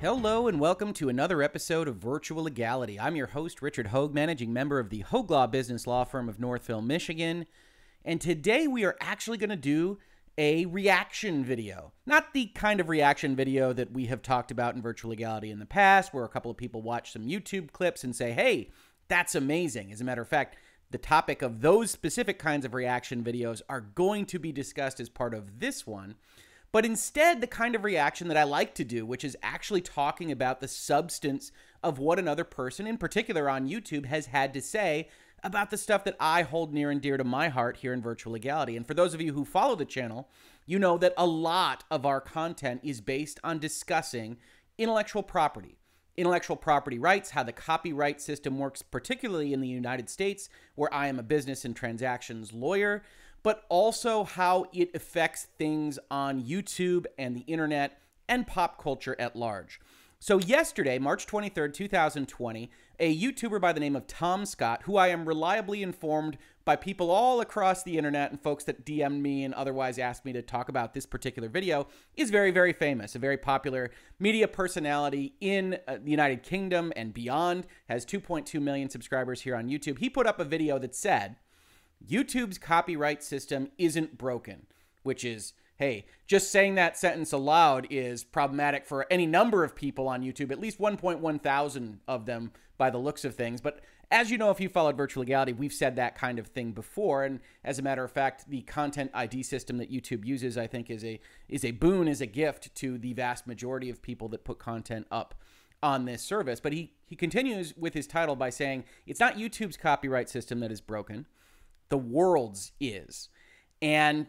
Hello and welcome to another episode of Virtual Legality. I'm your host, Richard Hoeg, managing member of the Hoeg Law Business Law Firm of Northville, Michigan. And today we are actually going to do a reaction video. Not the kind of reaction video that we have talked about in Virtual Legality in the past, where a couple of people watch some YouTube clips and say, hey, that's amazing. As a matter of fact, the topic of those specific kinds of reaction videos are going to be discussed as part of this one but instead the kind of reaction that I like to do, which is actually talking about the substance of what another person, in particular on YouTube, has had to say about the stuff that I hold near and dear to my heart here in Virtual Legality. And for those of you who follow the channel, you know that a lot of our content is based on discussing intellectual property. Intellectual property rights, how the copyright system works, particularly in the United States, where I am a business and transactions lawyer but also how it affects things on YouTube and the internet and pop culture at large. So, yesterday, March 23rd, 2020, a YouTuber by the name of Tom Scott, who I am reliably informed by people all across the internet and folks that DM'd me and otherwise asked me to talk about this particular video, is very, very famous. A very popular media personality in uh, the United Kingdom and beyond, has 2.2 million subscribers here on YouTube. He put up a video that said, YouTube's copyright system isn't broken, which is, hey, just saying that sentence aloud is problematic for any number of people on YouTube, at least 1.1 thousand of them by the looks of things. But as you know, if you followed Virtual Legality, we've said that kind of thing before. And as a matter of fact, the content ID system that YouTube uses, I think, is a is a boon, is a gift to the vast majority of people that put content up on this service. But he he continues with his title by saying it's not YouTube's copyright system that is broken the world's is. And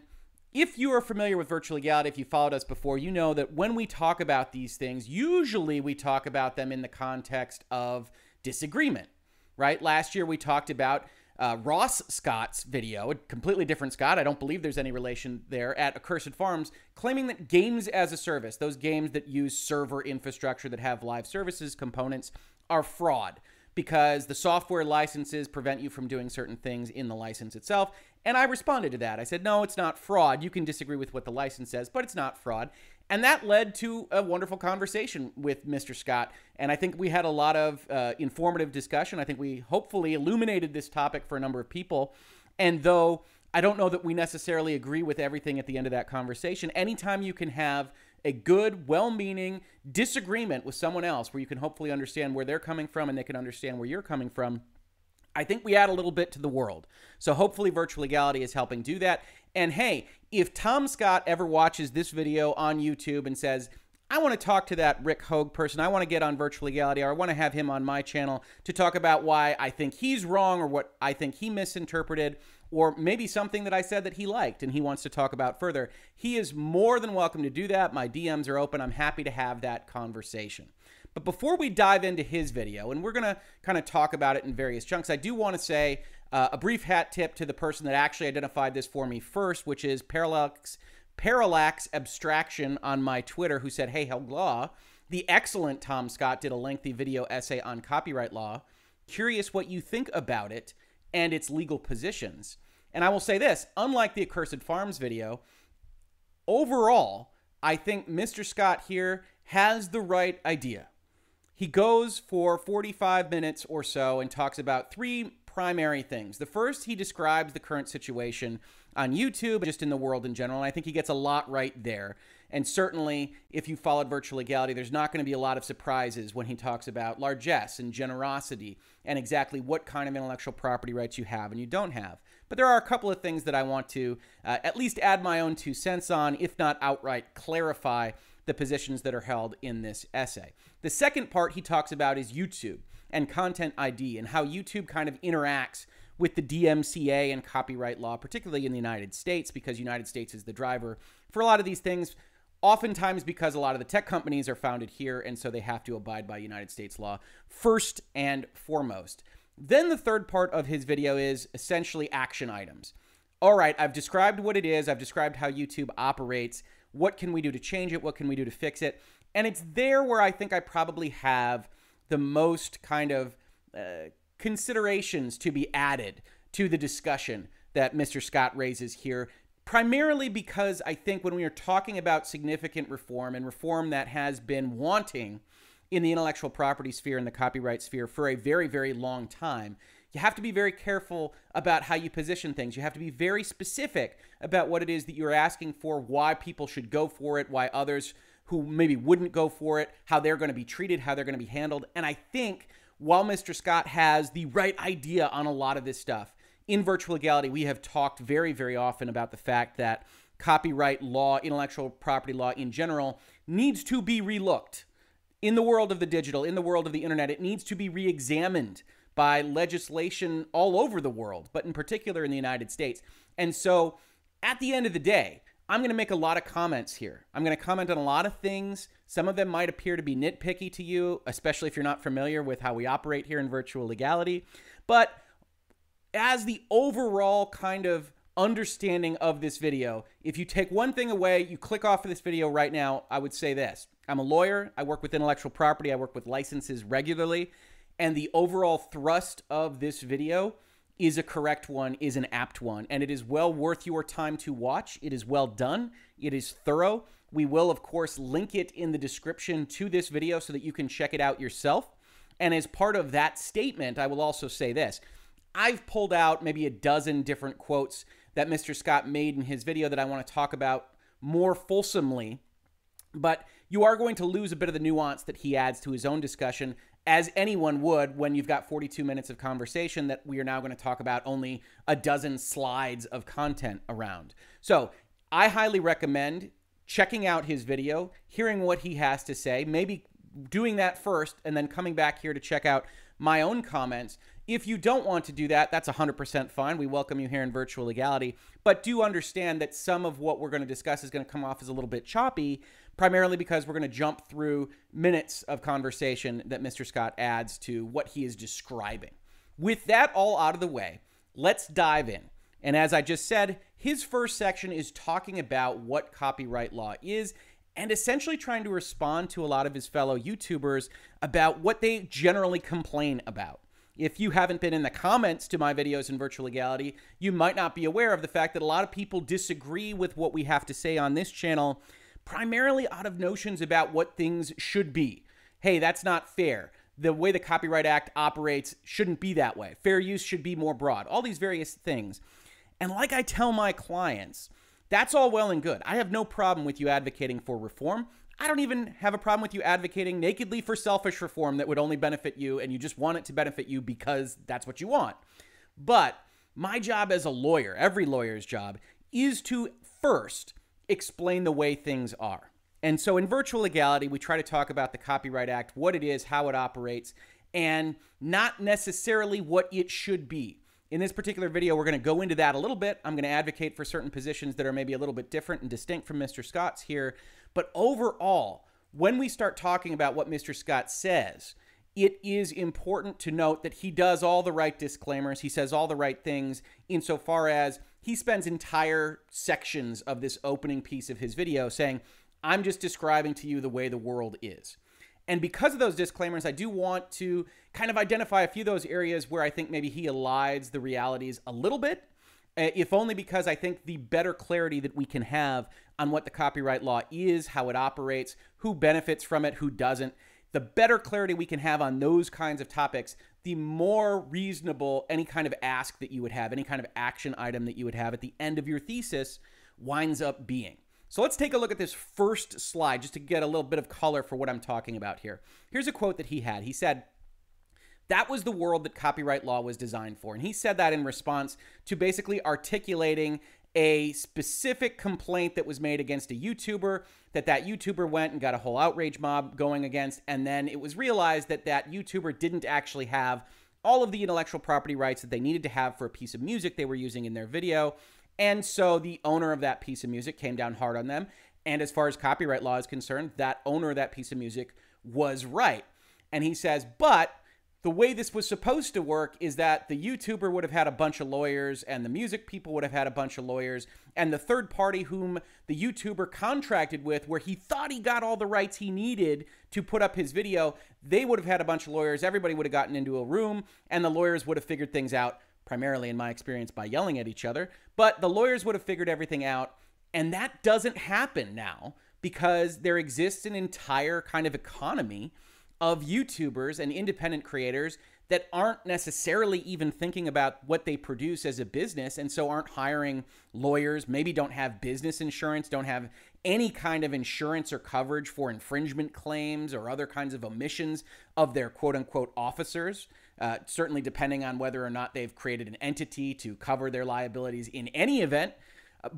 if you are familiar with virtual legality, if you followed us before, you know that when we talk about these things, usually we talk about them in the context of disagreement, right? Last year we talked about uh, Ross Scott's video, a completely different Scott. I don't believe there's any relation there at Accursed Farms, claiming that games as a service, those games that use server infrastructure that have live services components, are fraud because the software licenses prevent you from doing certain things in the license itself. And I responded to that. I said, no, it's not fraud. You can disagree with what the license says, but it's not fraud. And that led to a wonderful conversation with Mr. Scott. And I think we had a lot of uh, informative discussion. I think we hopefully illuminated this topic for a number of people. And though I don't know that we necessarily agree with everything at the end of that conversation, anytime you can have a good, well meaning disagreement with someone else where you can hopefully understand where they're coming from and they can understand where you're coming from. I think we add a little bit to the world. So hopefully, virtual legality is helping do that. And hey, if Tom Scott ever watches this video on YouTube and says, I want to talk to that Rick Hoeg person. I want to get on virtual legality, or I want to have him on my channel to talk about why I think he's wrong or what I think he misinterpreted or maybe something that I said that he liked and he wants to talk about further, he is more than welcome to do that. My DMs are open. I'm happy to have that conversation. But before we dive into his video, and we're going to kind of talk about it in various chunks, I do want to say uh, a brief hat tip to the person that actually identified this for me first, which is Parallax, Parallax Abstraction on my Twitter, who said, Hey, Hoeg Law. The excellent Tom Scott did a lengthy video essay on copyright law. Curious what you think about it and its legal positions. And I will say this unlike the Accursed Farms video, overall, I think Mr. Scott here has the right idea. He goes for 45 minutes or so and talks about three primary things. The first, he describes the current situation on YouTube, just in the world in general. And I think he gets a lot right there. And certainly, if you followed virtual legality, there's not going to be a lot of surprises when he talks about largesse and generosity and exactly what kind of intellectual property rights you have and you don't have. But there are a couple of things that I want to uh, at least add my own two cents on, if not outright clarify the positions that are held in this essay. The second part he talks about is YouTube and content ID and how YouTube kind of interacts with the DMCA and copyright law, particularly in the United States, because United States is the driver for a lot of these things oftentimes because a lot of the tech companies are founded here and so they have to abide by United States law first and foremost. Then the third part of his video is essentially action items. All right, I've described what it is, I've described how YouTube operates. What can we do to change it? What can we do to fix it? And it's there where I think I probably have the most kind of uh, considerations to be added to the discussion that Mr. Scott raises here primarily because I think when we are talking about significant reform and reform that has been wanting in the intellectual property sphere and the copyright sphere for a very, very long time, you have to be very careful about how you position things. You have to be very specific about what it is that you're asking for, why people should go for it, why others who maybe wouldn't go for it, how they're going to be treated, how they're going to be handled. And I think while Mr. Scott has the right idea on a lot of this stuff, in virtual legality, we have talked very, very often about the fact that copyright law, intellectual property law in general, needs to be relooked. In the world of the digital, in the world of the internet, it needs to be re examined by legislation all over the world, but in particular in the United States. And so at the end of the day, I'm going to make a lot of comments here. I'm going to comment on a lot of things. Some of them might appear to be nitpicky to you, especially if you're not familiar with how we operate here in virtual legality. But as the overall kind of understanding of this video, if you take one thing away, you click off of this video right now, I would say this. I'm a lawyer. I work with intellectual property. I work with licenses regularly. And the overall thrust of this video is a correct one, is an apt one, and it is well worth your time to watch. It is well done, it is thorough. We will, of course, link it in the description to this video so that you can check it out yourself. And as part of that statement, I will also say this I've pulled out maybe a dozen different quotes that Mr. Scott made in his video that I want to talk about more fulsomely. But you are going to lose a bit of the nuance that he adds to his own discussion, as anyone would when you've got 42 minutes of conversation that we are now going to talk about only a dozen slides of content around. So I highly recommend checking out his video, hearing what he has to say, maybe doing that first, and then coming back here to check out my own comments. If you don't want to do that, that's 100% fine. We welcome you here in virtual legality. But do understand that some of what we're going to discuss is going to come off as a little bit choppy, primarily because we're going to jump through minutes of conversation that Mr. Scott adds to what he is describing. With that all out of the way, let's dive in. And as I just said, his first section is talking about what copyright law is and essentially trying to respond to a lot of his fellow YouTubers about what they generally complain about. If you haven't been in the comments to my videos in virtual legality, you might not be aware of the fact that a lot of people disagree with what we have to say on this channel, primarily out of notions about what things should be. Hey, that's not fair. The way the Copyright Act operates shouldn't be that way. Fair use should be more broad. All these various things. And like I tell my clients, that's all well and good. I have no problem with you advocating for reform. I don't even have a problem with you advocating nakedly for selfish reform that would only benefit you and you just want it to benefit you because that's what you want. But my job as a lawyer, every lawyer's job, is to first explain the way things are. And so in virtual legality, we try to talk about the Copyright Act, what it is, how it operates, and not necessarily what it should be. In this particular video, we're going to go into that a little bit. I'm going to advocate for certain positions that are maybe a little bit different and distinct from Mr. Scott's here. But overall, when we start talking about what Mr. Scott says, it is important to note that he does all the right disclaimers. He says all the right things insofar as he spends entire sections of this opening piece of his video saying, I'm just describing to you the way the world is. And because of those disclaimers, I do want to kind of identify a few of those areas where I think maybe he elides the realities a little bit, uh, if only because I think the better clarity that we can have on what the copyright law is, how it operates, who benefits from it, who doesn't, the better clarity we can have on those kinds of topics, the more reasonable any kind of ask that you would have, any kind of action item that you would have at the end of your thesis winds up being. So let's take a look at this first slide just to get a little bit of color for what I'm talking about here. Here's a quote that he had. He said, that was the world that copyright law was designed for. And he said that in response to basically articulating a specific complaint that was made against a YouTuber that that YouTuber went and got a whole outrage mob going against and then it was realized that that YouTuber didn't actually have all of the intellectual property rights that they needed to have for a piece of music they were using in their video and so the owner of that piece of music came down hard on them. And as far as copyright law is concerned, that owner of that piece of music was right. And he says, but the way this was supposed to work is that the YouTuber would have had a bunch of lawyers and the music people would have had a bunch of lawyers and the third party whom the YouTuber contracted with where he thought he got all the rights he needed to put up his video, they would have had a bunch of lawyers, everybody would have gotten into a room and the lawyers would have figured things out primarily in my experience by yelling at each other. But the lawyers would have figured everything out. And that doesn't happen now because there exists an entire kind of economy of YouTubers and independent creators that aren't necessarily even thinking about what they produce as a business and so aren't hiring lawyers, maybe don't have business insurance, don't have any kind of insurance or coverage for infringement claims or other kinds of omissions of their quote unquote officers. Uh, certainly, depending on whether or not they've created an entity to cover their liabilities in any event.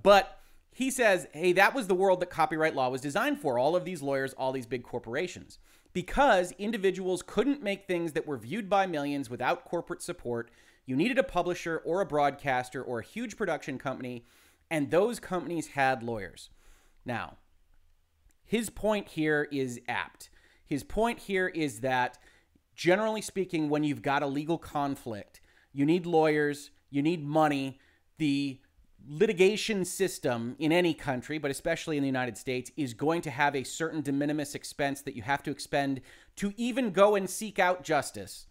But he says, hey, that was the world that copyright law was designed for all of these lawyers, all these big corporations. Because individuals couldn't make things that were viewed by millions without corporate support, you needed a publisher or a broadcaster or a huge production company, and those companies had lawyers. Now, his point here is apt. His point here is that, generally speaking, when you've got a legal conflict, you need lawyers, you need money. The litigation system in any country, but especially in the United States, is going to have a certain de minimis expense that you have to expend to even go and seek out justice.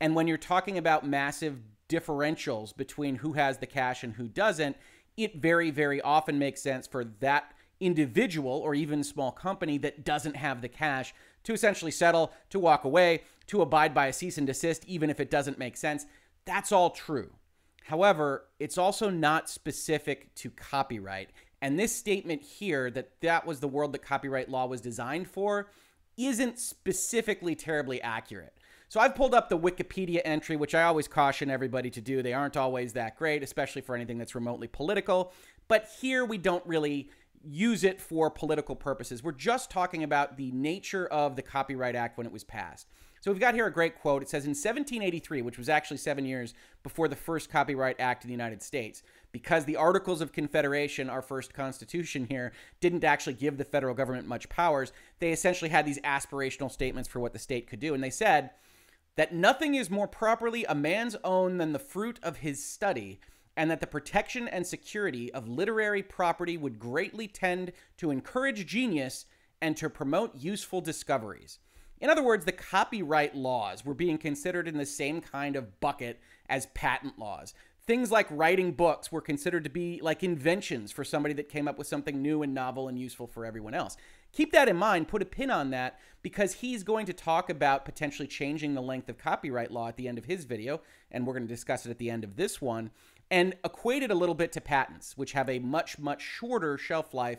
And when you're talking about massive differentials between who has the cash and who doesn't, it very, very often makes sense for that individual or even small company that doesn't have the cash to essentially settle, to walk away, to abide by a cease and desist, even if it doesn't make sense. That's all true. However, it's also not specific to copyright. And this statement here that that was the world that copyright law was designed for isn't specifically terribly accurate. So I've pulled up the Wikipedia entry, which I always caution everybody to do. They aren't always that great, especially for anything that's remotely political. But here we don't really use it for political purposes. We're just talking about the nature of the Copyright Act when it was passed. So we've got here a great quote. It says in 1783, which was actually seven years before the first Copyright Act in the United States, because the Articles of Confederation, our first constitution here, didn't actually give the federal government much powers, they essentially had these aspirational statements for what the state could do. And they said that nothing is more properly a man's own than the fruit of his study and that the protection and security of literary property would greatly tend to encourage genius and to promote useful discoveries. In other words, the copyright laws were being considered in the same kind of bucket as patent laws. Things like writing books were considered to be like inventions for somebody that came up with something new and novel and useful for everyone else. Keep that in mind, put a pin on that, because he's going to talk about potentially changing the length of copyright law at the end of his video, and we're going to discuss it at the end of this one, and equate it a little bit to patents, which have a much, much shorter shelf life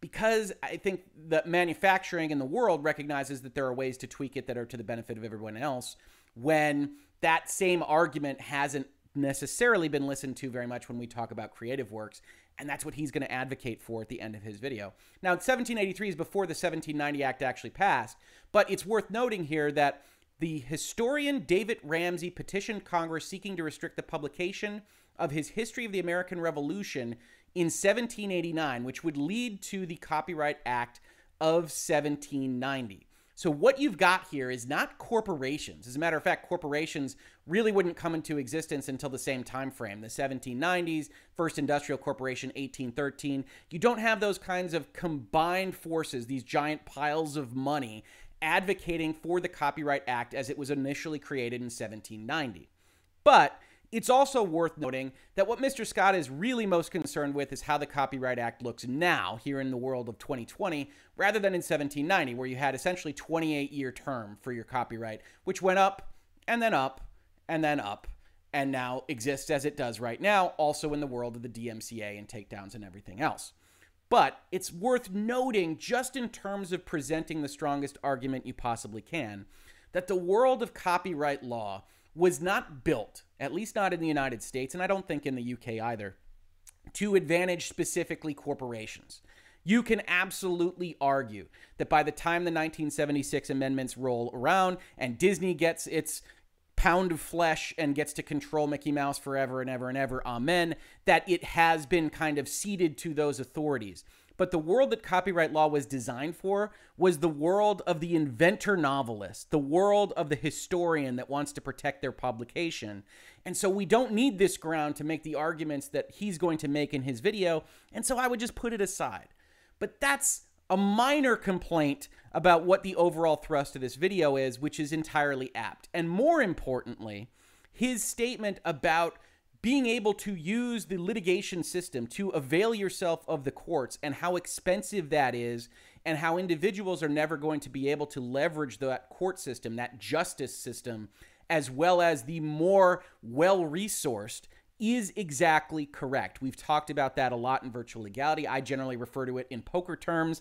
because I think that manufacturing in the world recognizes that there are ways to tweak it that are to the benefit of everyone else when that same argument hasn't necessarily been listened to very much when we talk about creative works and that's what he's going to advocate for at the end of his video. Now, 1783 is before the 1790 Act actually passed, but it's worth noting here that the historian David Ramsay petitioned Congress seeking to restrict the publication of his History of the American Revolution in 1789, which would lead to the Copyright Act of 1790. So, what you've got here is not corporations. As a matter of fact, corporations really wouldn't come into existence until the same time frame the 1790s, First Industrial Corporation, 1813. You don't have those kinds of combined forces, these giant piles of money advocating for the Copyright Act as it was initially created in 1790. But it's also worth noting that what Mr. Scott is really most concerned with is how the Copyright Act looks now, here in the world of 2020, rather than in 1790, where you had essentially 28 year term for your copyright, which went up and then up and then up, and now exists as it does right now, also in the world of the DMCA and takedowns and everything else. But it's worth noting, just in terms of presenting the strongest argument you possibly can, that the world of copyright law was not built, at least not in the United States, and I don't think in the UK either, to advantage specifically corporations. You can absolutely argue that by the time the 1976 amendments roll around and Disney gets its pound of flesh and gets to control Mickey Mouse forever and ever and ever, amen, that it has been kind of ceded to those authorities. But the world that copyright law was designed for was the world of the inventor novelist, the world of the historian that wants to protect their publication. And so we don't need this ground to make the arguments that he's going to make in his video. And so I would just put it aside. But that's a minor complaint about what the overall thrust of this video is, which is entirely apt. And more importantly, his statement about being able to use the litigation system to avail yourself of the courts and how expensive that is and how individuals are never going to be able to leverage that court system, that justice system, as well as the more well resourced is exactly correct. We've talked about that a lot in virtual legality. I generally refer to it in poker terms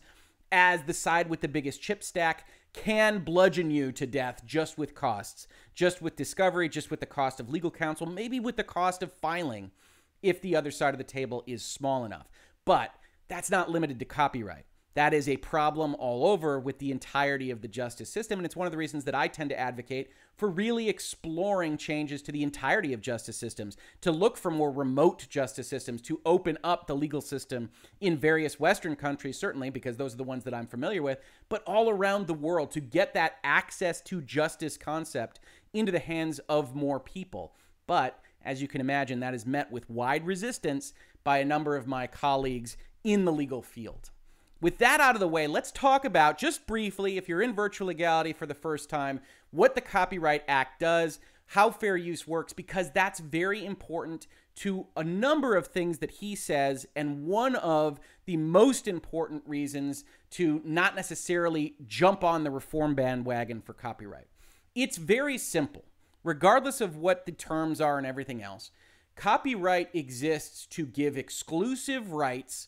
as the side with the biggest chip stack can bludgeon you to death just with costs, just with discovery, just with the cost of legal counsel, maybe with the cost of filing if the other side of the table is small enough. But that's not limited to copyright. That is a problem all over with the entirety of the justice system. And it's one of the reasons that I tend to advocate for really exploring changes to the entirety of justice systems, to look for more remote justice systems, to open up the legal system in various Western countries, certainly, because those are the ones that I'm familiar with, but all around the world to get that access to justice concept into the hands of more people. But as you can imagine, that is met with wide resistance by a number of my colleagues in the legal field with that out of the way, let's talk about just briefly, if you're in virtual legality for the first time, what the Copyright Act does, how fair use works, because that's very important to a number of things that he says, and one of the most important reasons to not necessarily jump on the reform bandwagon for copyright. It's very simple, regardless of what the terms are and everything else. Copyright exists to give exclusive rights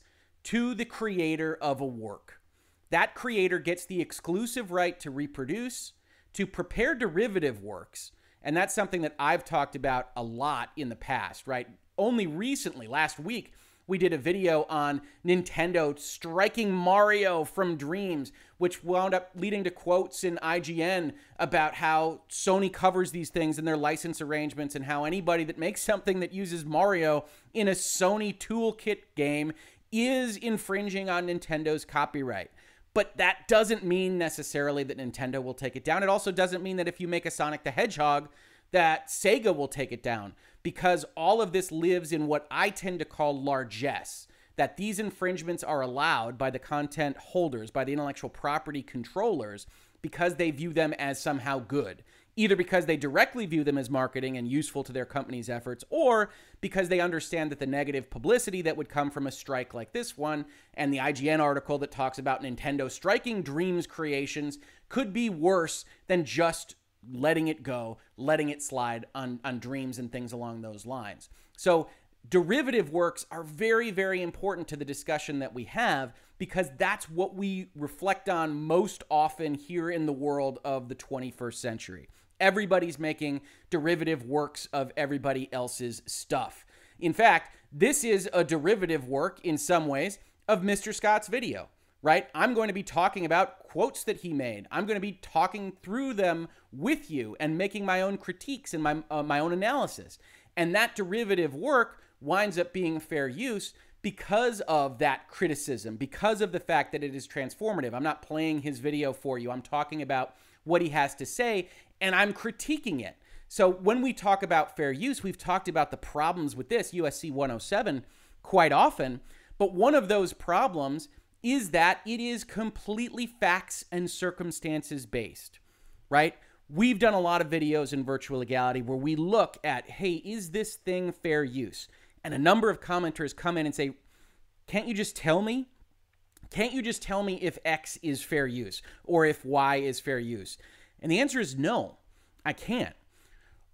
to the creator of a work. That creator gets the exclusive right to reproduce, to prepare derivative works. And that's something that I've talked about a lot in the past, right? Only recently, last week, we did a video on Nintendo striking Mario from Dreams, which wound up leading to quotes in IGN about how Sony covers these things in their license arrangements and how anybody that makes something that uses Mario in a Sony toolkit game is infringing on Nintendo's copyright. But that doesn't mean necessarily that Nintendo will take it down. It also doesn't mean that if you make a Sonic the Hedgehog, that Sega will take it down because all of this lives in what I tend to call largesse. That these infringements are allowed by the content holders, by the intellectual property controllers, because they view them as somehow good either because they directly view them as marketing and useful to their company's efforts, or because they understand that the negative publicity that would come from a strike like this one and the IGN article that talks about Nintendo striking Dreams creations could be worse than just letting it go, letting it slide on, on Dreams and things along those lines. So, derivative works are very, very important to the discussion that we have because that's what we reflect on most often here in the world of the 21st century. Everybody's making derivative works of everybody else's stuff. In fact, this is a derivative work in some ways of Mr. Scott's video, right? I'm going to be talking about quotes that he made. I'm going to be talking through them with you and making my own critiques and my, uh, my own analysis. And that derivative work winds up being fair use because of that criticism, because of the fact that it is transformative. I'm not playing his video for you. I'm talking about what he has to say and I'm critiquing it. So when we talk about fair use, we've talked about the problems with this USC 107 quite often, but one of those problems is that it is completely facts and circumstances based, right? We've done a lot of videos in virtual legality where we look at, hey, is this thing fair use? And a number of commenters come in and say, can't you just tell me? Can't you just tell me if X is fair use or if Y is fair use? And the answer is no, I can't.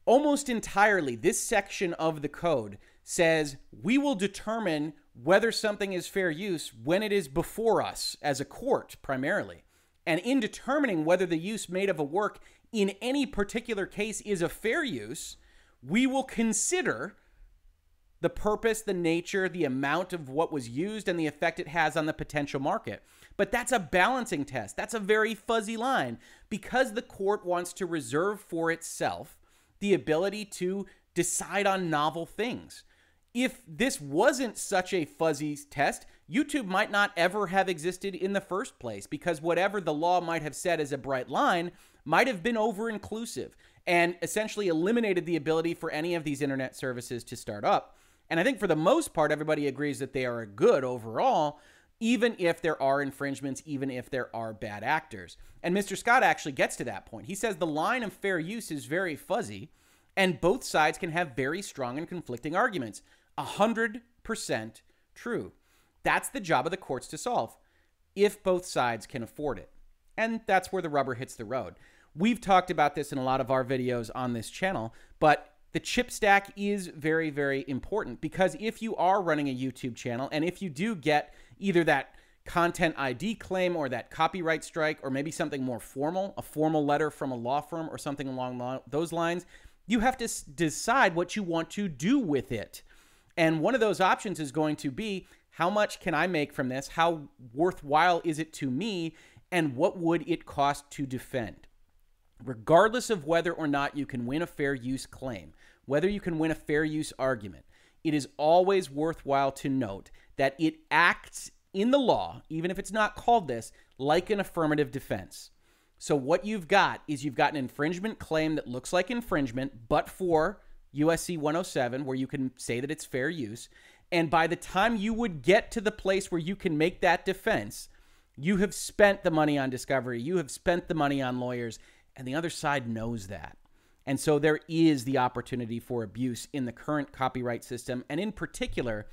Almost entirely, this section of the code says we will determine whether something is fair use when it is before us as a court, primarily. And in determining whether the use made of a work in any particular case is a fair use, we will consider the purpose, the nature, the amount of what was used, and the effect it has on the potential market. But that's a balancing test. That's a very fuzzy line because the court wants to reserve for itself the ability to decide on novel things. If this wasn't such a fuzzy test, YouTube might not ever have existed in the first place because whatever the law might have said as a bright line might have been over inclusive and essentially eliminated the ability for any of these internet services to start up. And I think for the most part, everybody agrees that they are good overall even if there are infringements, even if there are bad actors. And Mr. Scott actually gets to that point. He says the line of fair use is very fuzzy, And both sides can have very strong and conflicting arguments. 100% true. That's the job of the courts to solve if both sides can afford it. And that's where the rubber hits the road. We've talked about this in a lot of our videos on this channel, but the chip stack is very, very important because if you are running a YouTube channel and if you do get either that content ID claim or that copyright strike or maybe something more formal, a formal letter from a law firm or something along those lines, you have to decide what you want to do with it. And one of those options is going to be how much can I make from this? How worthwhile is it to me? And what would it cost to defend? Regardless of whether or not you can win a fair use claim, whether you can win a fair use argument, it is always worthwhile to note that it acts in the law, even if it's not called this, like an affirmative defense. So, what you've got is you've got an infringement claim that looks like infringement, but for USC 107, where you can say that it's fair use. And by the time you would get to the place where you can make that defense, you have spent the money on discovery, you have spent the money on lawyers, and the other side knows that. And so there is the opportunity for abuse in the current copyright system, and in particular,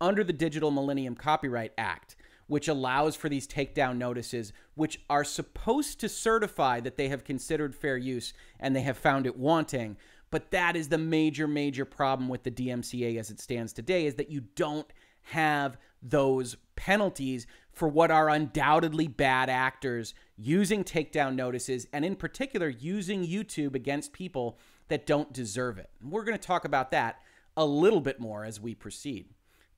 under the Digital Millennium Copyright Act, which allows for these takedown notices, which are supposed to certify that they have considered fair use and they have found it wanting. But that is the major, major problem with the DMCA as it stands today is that you don't have those penalties for what are undoubtedly bad actors using takedown notices and, in particular, using YouTube against people that don't deserve it. We're going to talk about that a little bit more as we proceed.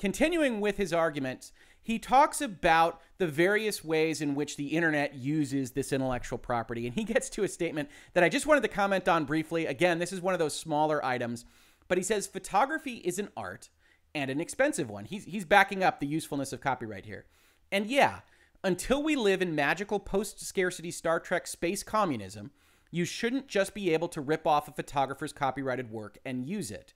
Continuing with his arguments, he talks about the various ways in which the internet uses this intellectual property. And he gets to a statement that I just wanted to comment on briefly. Again, this is one of those smaller items, but he says photography is an art and an expensive one. He's, he's backing up the usefulness of copyright here. And yeah, until we live in magical post scarcity Star Trek space communism, you shouldn't just be able to rip off a photographer's copyrighted work and use it.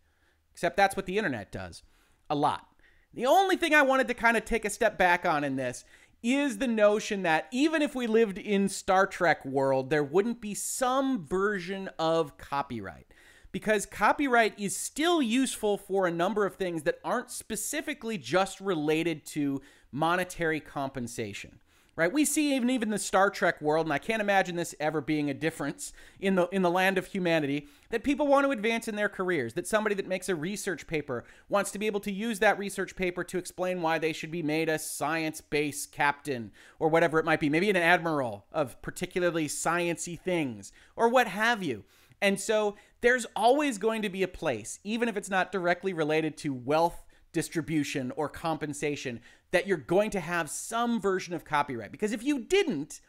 Except that's what the internet does a lot. The only thing I wanted to kind of take a step back on in this is the notion that even if we lived in Star Trek world, there wouldn't be some version of copyright. Because copyright is still useful for a number of things that aren't specifically just related to monetary compensation right? We see even even the star trek world and i can't imagine this ever being a difference in the in the land of humanity that people want to advance in their careers that somebody that makes a research paper wants to be able to use that research paper to explain why they should be made a science-based captain or whatever it might be maybe an admiral of particularly sciency things or what have you. And so there's always going to be a place, even if it's not directly related to wealth distribution or compensation, that you're going to have some version of copyright. Because if you didn't,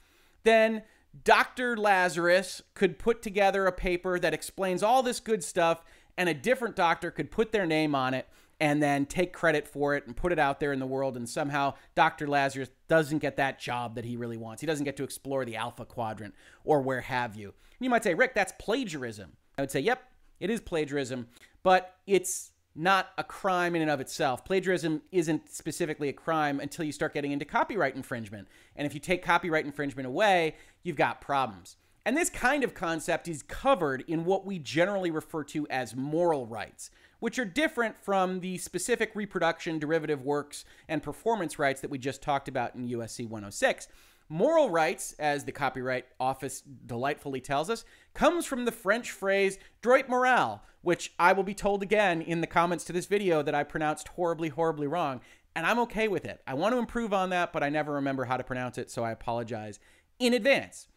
then Dr. Lazarus could put together a paper that explains all this good stuff, and a different doctor could put their name on it and then take credit for it and put it out there in the world. And somehow Dr. Lazarus doesn't get that job that he really wants. He doesn't get to explore the alpha quadrant or where have you. And you might say, Rick, that's plagiarism. I would say, yep, it is plagiarism, but it's not a crime in and of itself. Plagiarism isn't specifically a crime until you start getting into copyright infringement. And if you take copyright infringement away, you've got problems. And this kind of concept is covered in what we generally refer to as moral rights, which are different from the specific reproduction, derivative works, and performance rights that we just talked about in USC 106. Moral rights, as the Copyright Office delightfully tells us, comes from the French phrase droit moral, which I will be told again in the comments to this video that I pronounced horribly, horribly wrong. And I'm okay with it. I want to improve on that, but I never remember how to pronounce it, so I apologize in advance.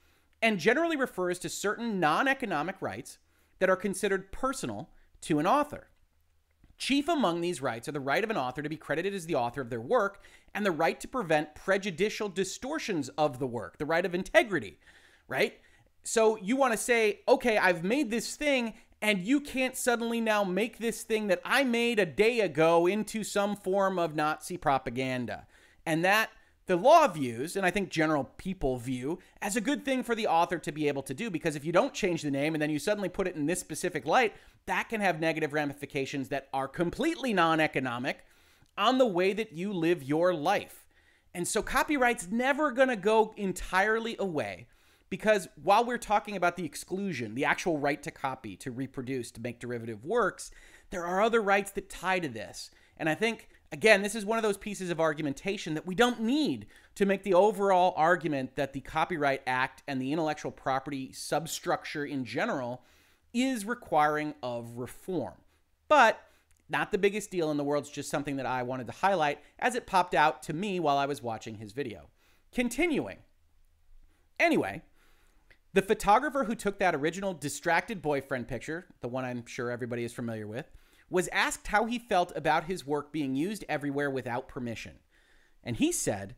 And generally refers to certain non economic rights that are considered personal to an author. Chief among these rights are the right of an author to be credited as the author of their work and the right to prevent prejudicial distortions of the work, the right of integrity, right? So you want to say, okay, I've made this thing, and you can't suddenly now make this thing that I made a day ago into some form of Nazi propaganda. And that the law views, and I think general people view, as a good thing for the author to be able to do because if you don't change the name and then you suddenly put it in this specific light, that can have negative ramifications that are completely non economic on the way that you live your life. And so copyright's never to go entirely away, because while we're talking about the exclusion, the actual right to copy, to reproduce, to make derivative works, there are other rights that tie to this. And I think, again, this is one of those pieces of argumentation that we don't need to make the overall argument that the Copyright Act and the intellectual property substructure in general is requiring of reform. But not the biggest deal in the world, it's just something that I wanted to highlight as it popped out to me while I was watching his video. Continuing. Anyway, the photographer who took that original distracted boyfriend picture, the one I'm sure everybody is familiar with, was asked how he felt about his work being used everywhere without permission. And he said,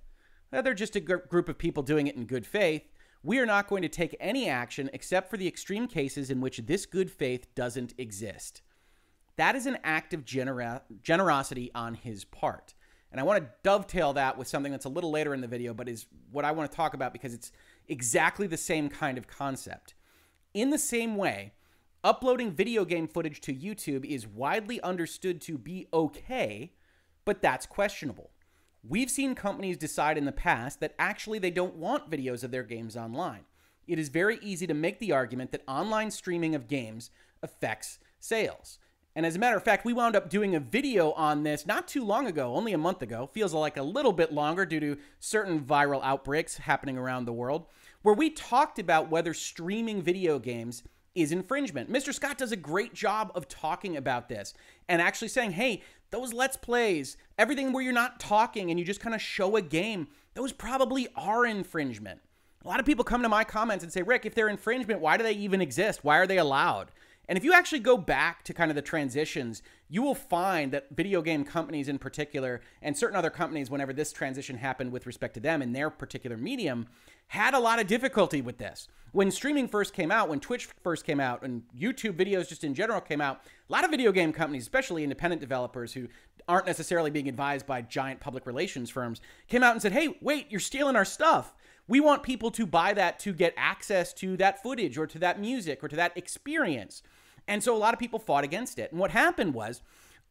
well, they're just a gr- group of people doing it in good faith. We are not going to take any action except for the extreme cases in which this good faith doesn't exist. That is an act of genera- generosity on his part. And I want to dovetail that with something that's a little later in the video, but is what I want to talk about because it's exactly the same kind of concept. In the same way, uploading video game footage to YouTube is widely understood to be okay, but that's questionable. We've seen companies decide in the past that actually they don't want videos of their games online. It is very easy to make the argument that online streaming of games affects sales. And as a matter of fact, we wound up doing a video on this not too long ago, only a month ago. Feels like a little bit longer due to certain viral outbreaks happening around the world, where we talked about whether streaming video games is infringement. Mr. Scott does a great job of talking about this and actually saying, hey, those Let's Plays, everything where you're not talking and you just kind of show a game, those probably are infringement. A lot of people come to my comments and say, Rick, if they're infringement, why do they even exist? Why are they allowed? And if you actually go back to kind of the transitions, you will find that video game companies in particular, and certain other companies, whenever this transition happened with respect to them in their particular medium, had a lot of difficulty with this. When streaming first came out, when Twitch first came out, and YouTube videos just in general came out, a lot of video game companies, especially independent developers who aren't necessarily being advised by giant public relations firms, came out and said, hey, wait, you're stealing our stuff. We want people to buy that to get access to that footage or to that music or to that experience. And so a lot of people fought against it. And what happened was,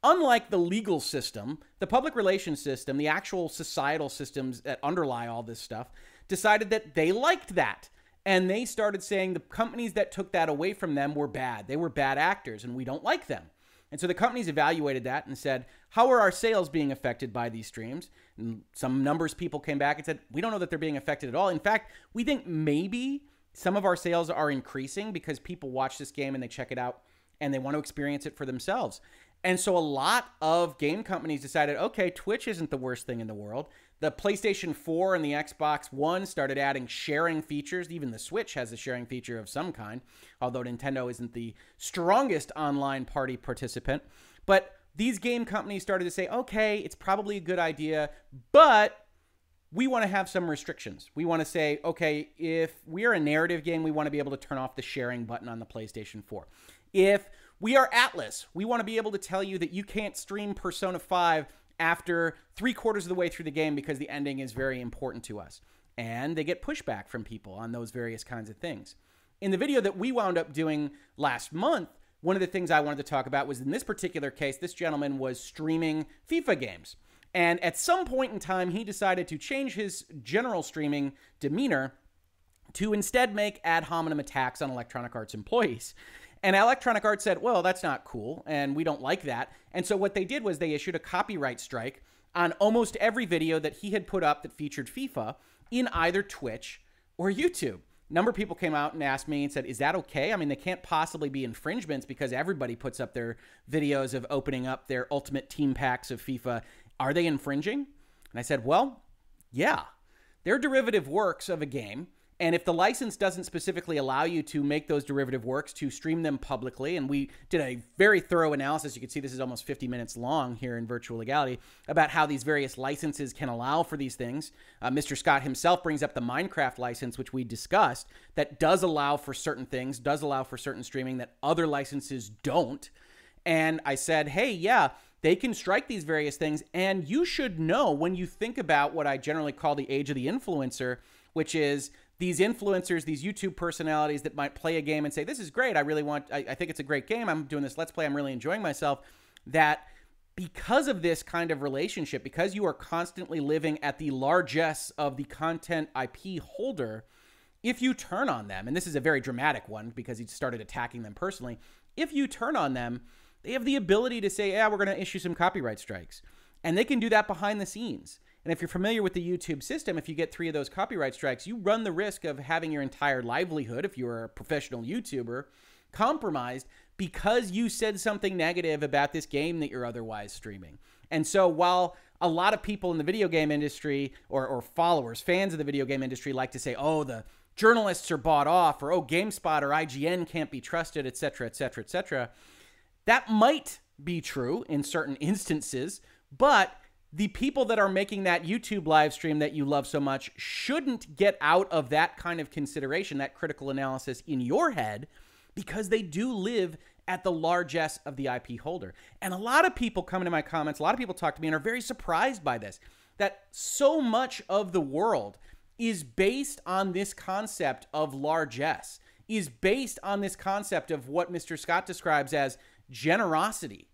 unlike the legal system, the public relations system, the actual societal systems that underlie all this stuff, decided that they liked that. And they started saying the companies that took that away from them were bad. They were bad actors, and we don't like them. And so the companies evaluated that and said, How are our sales being affected by these streams? And some numbers people came back and said, We don't know that they're being affected at all. In fact, we think maybe some of our sales are increasing because people watch this game and they check it out and they want to experience it for themselves. And so a lot of game companies decided, okay, Twitch isn't the worst thing in the world. The PlayStation 4 and the Xbox One started adding sharing features. Even the Switch has a sharing feature of some kind, although Nintendo isn't the strongest online party participant. But these game companies started to say, okay, it's probably a good idea, but we want to have some restrictions. We want to say, okay, if we are a narrative game, we want to be able to turn off the sharing button on the PlayStation 4. If we are Atlus, we want to be able to tell you that you can't stream Persona 5 after three quarters of the way through the game because the ending is very important to us. And they get pushback from people on those various kinds of things. In the video that we wound up doing last month, one of the things I wanted to talk about was in this particular case, this gentleman was streaming FIFA games. And at some point in time, he decided to change his general streaming demeanor to instead make ad hominem attacks on Electronic Arts employees. And Electronic Arts said, well, that's not cool, and we don't like that. And so what they did was they issued a copyright strike on almost every video that he had put up that featured FIFA in either Twitch or YouTube. Number of people came out and asked me and said, Is that okay? I mean, they can't possibly be infringements because everybody puts up their videos of opening up their ultimate team packs of FIFA. Are they infringing? And I said, Well, yeah. They're derivative works of a game and if the license doesn't specifically allow you to make those derivative works to stream them publicly, and we did a very thorough analysis, you can see this is almost 50 minutes long here in Virtual Legality, about how these various licenses can allow for these things. Uh, Mr. Scott himself brings up the Minecraft license, which we discussed, that does allow for certain things, does allow for certain streaming that other licenses don't. And I said, hey, yeah, they can strike these various things. And you should know when you think about what I generally call the age of the influencer, which is these influencers, these YouTube personalities that might play a game and say, This is great. I really want, I, I, think it's a great game. I'm doing this Let's Play. I'm really enjoying myself. That because of this kind of relationship, because you are constantly living at the largesse of the content IP holder, if you turn on them, and this is a very dramatic one because he started attacking them personally, if you turn on them, they have the ability to say, yeah, we're going to issue some copyright strikes. And they can do that behind the scenes. And if you're familiar with the YouTube system, if you get three of those copyright strikes, you run the risk of having your entire livelihood, if you're a professional YouTuber, compromised because you said something negative about this game that you're otherwise streaming. And so while a lot of people in the video game industry or, or followers, fans of the video game industry like to say, oh, the journalists are bought off, or oh, GameSpot or IGN can't be trusted, et cetera, et cetera, et cetera. That might be true in certain instances, but the people that are making that YouTube live stream that you love so much shouldn't get out of that kind of consideration, that critical analysis in your head, because they do live at the largesse of the IP holder. And a lot of people come into my comments, a lot of people talk to me and are very surprised by this that so much of the world is based on this concept of largesse, is based on this concept of what Mr. Scott describes as generosity.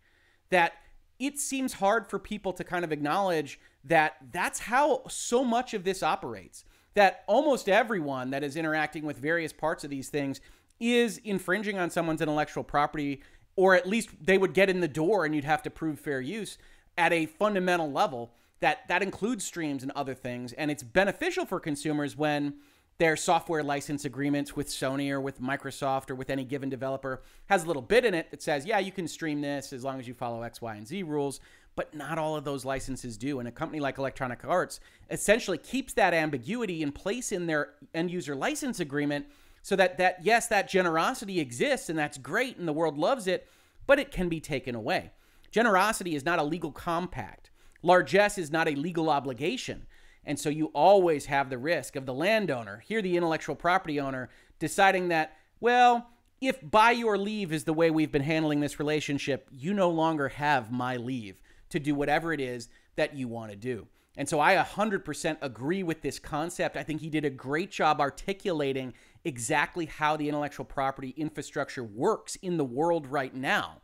That it seems hard for people to kind of acknowledge that that's how so much of this operates. That almost everyone that is interacting with various parts of these things is infringing on someone's intellectual property, or at least they would get in the door and you'd have to prove fair use at a fundamental level. That that includes streams and other things, and it's beneficial for consumers when their software license agreements with Sony or with Microsoft or with any given developer has a little bit in it that says, yeah, you can stream this as long as you follow X, Y, and Z rules. But not all of those licenses do. And a company like Electronic Arts essentially keeps that ambiguity in place in their end user license agreement so that, that yes, that generosity exists and that's great and the world loves it, but it can be taken away. Generosity is not a legal compact. Largesse is not a legal obligation. And so you always have the risk of the landowner, here the intellectual property owner, deciding that, well, if by your leave is the way we've been handling this relationship, you no longer have my leave to do whatever it is that you want to do. And so I 100% agree with this concept. I think he did a great job articulating exactly how the intellectual property infrastructure works in the world right now.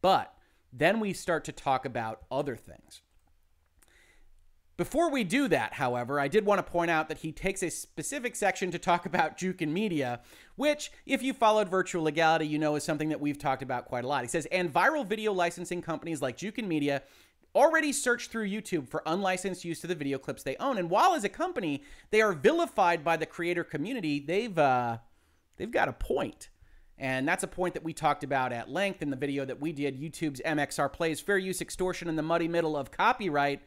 But then we start to talk about other things. Before we do that, however, I did want to point out that he takes a specific section to talk about Jukin Media, which, if you followed virtual legality, you know is something that we've talked about quite a lot. He says, and viral video licensing companies like Jukin Media already search through YouTube for unlicensed use of the video clips they own. And while as a company they are vilified by the creator community, they've uh, they've got a point. And that's a point that we talked about at length in the video that we did YouTube's MXR plays fair use extortion in the muddy middle of copyright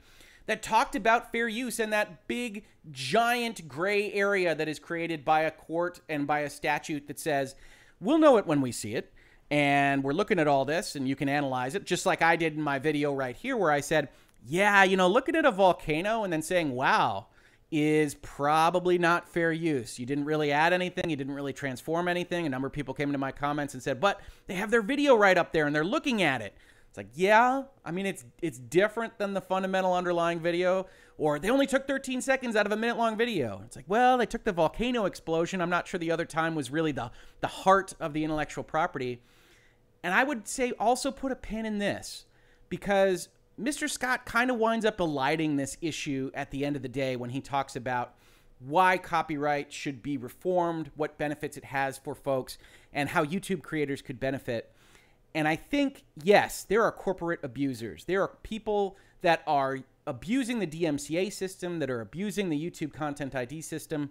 that talked about fair use and that big, giant gray area that is created by a court and by a statute that says, we'll know it when we see it. And we're looking at all this and you can analyze it, just like I did in my video right here, where I said, yeah, you know, looking at a volcano and then saying, wow, is probably not fair use. You didn't really add anything, you didn't really transform anything. A number of people came into my comments and said, but they have their video right up there and they're looking at it. Like, yeah, I mean, it's it's different than the fundamental underlying video. Or they only took 13 seconds out of a minute long video. It's like, well, they took the volcano explosion. I'm not sure the other time was really the the heart of the intellectual property. And I would say also put a pin in this because Mr. Scott kind of winds up eliding this issue at the end of the day when he talks about why copyright should be reformed, what benefits it has for folks, and how YouTube creators could benefit. And I think, yes, there are corporate abusers. There are people that are abusing the DMCA system, that are abusing the YouTube Content ID system,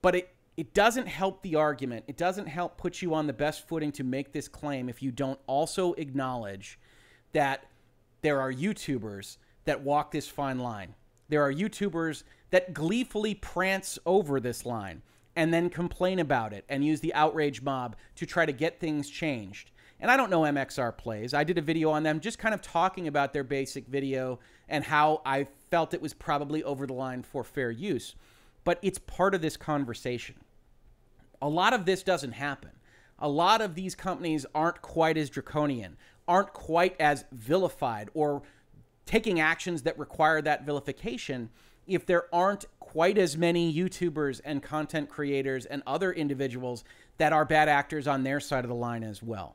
but it, it doesn't help the argument. It doesn't help put you on the best footing to make this claim if you don't also acknowledge that there are YouTubers that walk this fine line. There are YouTubers that gleefully prance over this line and then complain about it and use the outrage mob to try to get things changed. And I don't know MXR plays. I did a video on them just kind of talking about their basic video and how I felt it was probably over the line for fair use. But it's part of this conversation. A lot of this doesn't happen. A lot of these companies aren't quite as draconian, aren't quite as vilified, or taking actions that require that vilification if there aren't quite as many YouTubers and content creators and other individuals that are bad actors on their side of the line as well.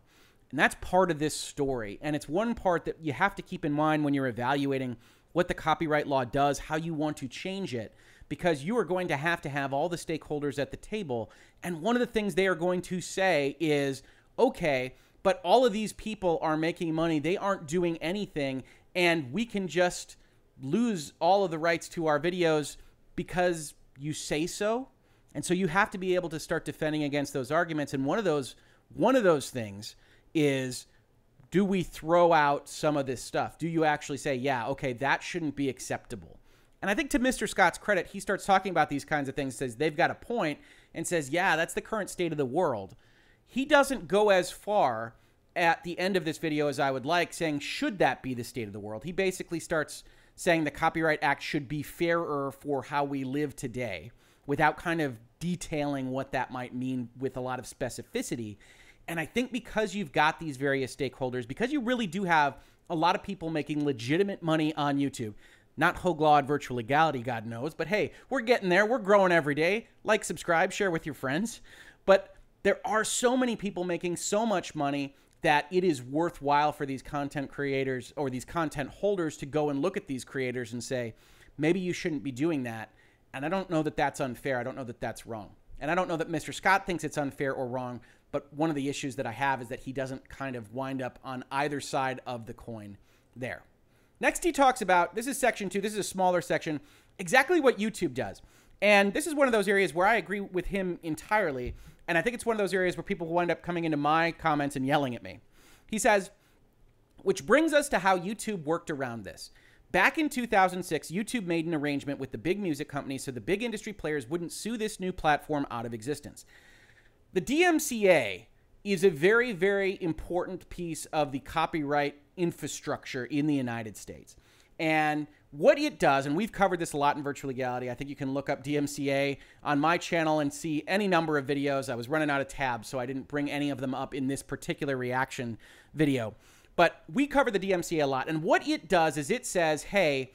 And that's part of this story. And it's one part that you have to keep in mind when you're evaluating what the copyright law does, how you want to change it. because you are going to have to have all the stakeholders at the table. And one of the things they are going to say is, okay, but all of these people are making money. They aren't doing anything. And we can just lose all of the rights to our videos because you say so. And so you have to be able to start defending against those arguments. And one of those one of those things is do we throw out some of this stuff? Do you actually say, yeah, okay, that shouldn't be acceptable? And I think to Mr. Scott's credit, he starts talking about these kinds of things, says they've got a point, and says, yeah, that's the current state of the world. He doesn't go as far at the end of this video as I would like, saying, should that be the state of the world? He basically starts saying the Copyright Act should be fairer for how we live today without kind of detailing what that might mean with a lot of specificity. And I think because you've got these various stakeholders, because you really do have a lot of people making legitimate money on YouTube, not Hoglawed virtual legality, God knows, but hey, we're getting there. We're growing every day. Like, subscribe, share with your friends. But there are so many people making so much money that it is worthwhile for these content creators or these content holders to go and look at these creators and say, maybe you shouldn't be doing that. And I don't know that that's unfair. I don't know that that's wrong. And I don't know that Mr. Scott thinks it's unfair or wrong, but one of the issues that I have is that he doesn't kind of wind up on either side of the coin there. Next, he talks about this is section two, this is a smaller section, exactly what YouTube does. And this is one of those areas where I agree with him entirely. And I think it's one of those areas where people wind up coming into my comments and yelling at me. He says, which brings us to how YouTube worked around this. Back in 2006, YouTube made an arrangement with the big music companies so the big industry players wouldn't sue this new platform out of existence. The DMCA is a very, very important piece of the copyright infrastructure in the United States. And what it does, and we've covered this a lot in virtual legality. I think you can look up DMCA on my channel and see any number of videos. I was running out of tabs, so I didn't bring any of them up in this particular reaction video. But we cover the DMCA a lot. And what it does is it says, hey,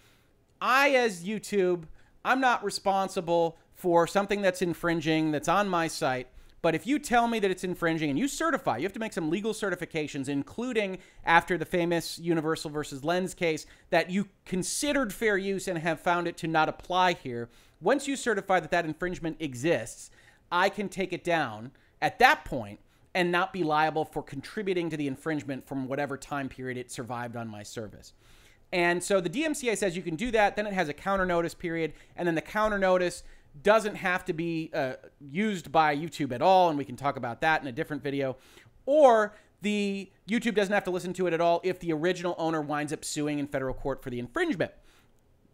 I, as YouTube, I'm not responsible for something that's infringing that's on my site. But if you tell me that it's infringing and you certify, you have to make some legal certifications, including after the famous Universal versus Lenz case, that you considered fair use and have found it to not apply here. Once you certify that that infringement exists, I can take it down at that point and not be liable for contributing to the infringement from whatever time period it survived on my service. And so the DMCA says you can do that. Then it has a counter notice period. And then the counter notice doesn't have to be uh, used by YouTube at all, and we can talk about that in a different video. Or the YouTube doesn't have to listen to it at all if the original owner winds up suing in federal court for the infringement.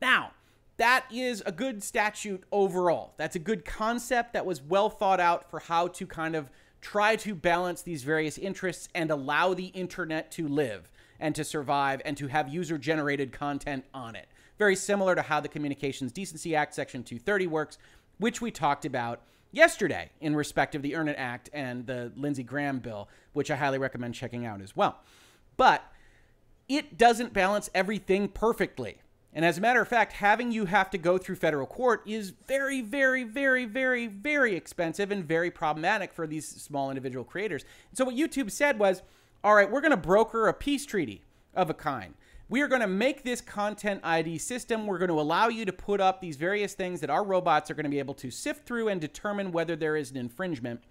Now, that is a good statute overall. That's a good concept that was well thought out for how to kind of try to balance these various interests and allow the internet to live and to survive and to have user generated content on it very similar to how the Communications Decency Act, Section 230, works, which we talked about yesterday in respect of the Earn It Act and the Lindsey Graham bill, which I highly recommend checking out as well. But it doesn't balance everything perfectly. And as a matter of fact, having you have to go through federal court is very, very, very, very, very expensive and very problematic for these small individual creators. And so what YouTube said was, all right, we're going to broker a peace treaty of a kind. We are going to make this content ID system. We're going to allow you to put up these various things that our robots are going to be able to sift through and determine whether there is an infringement.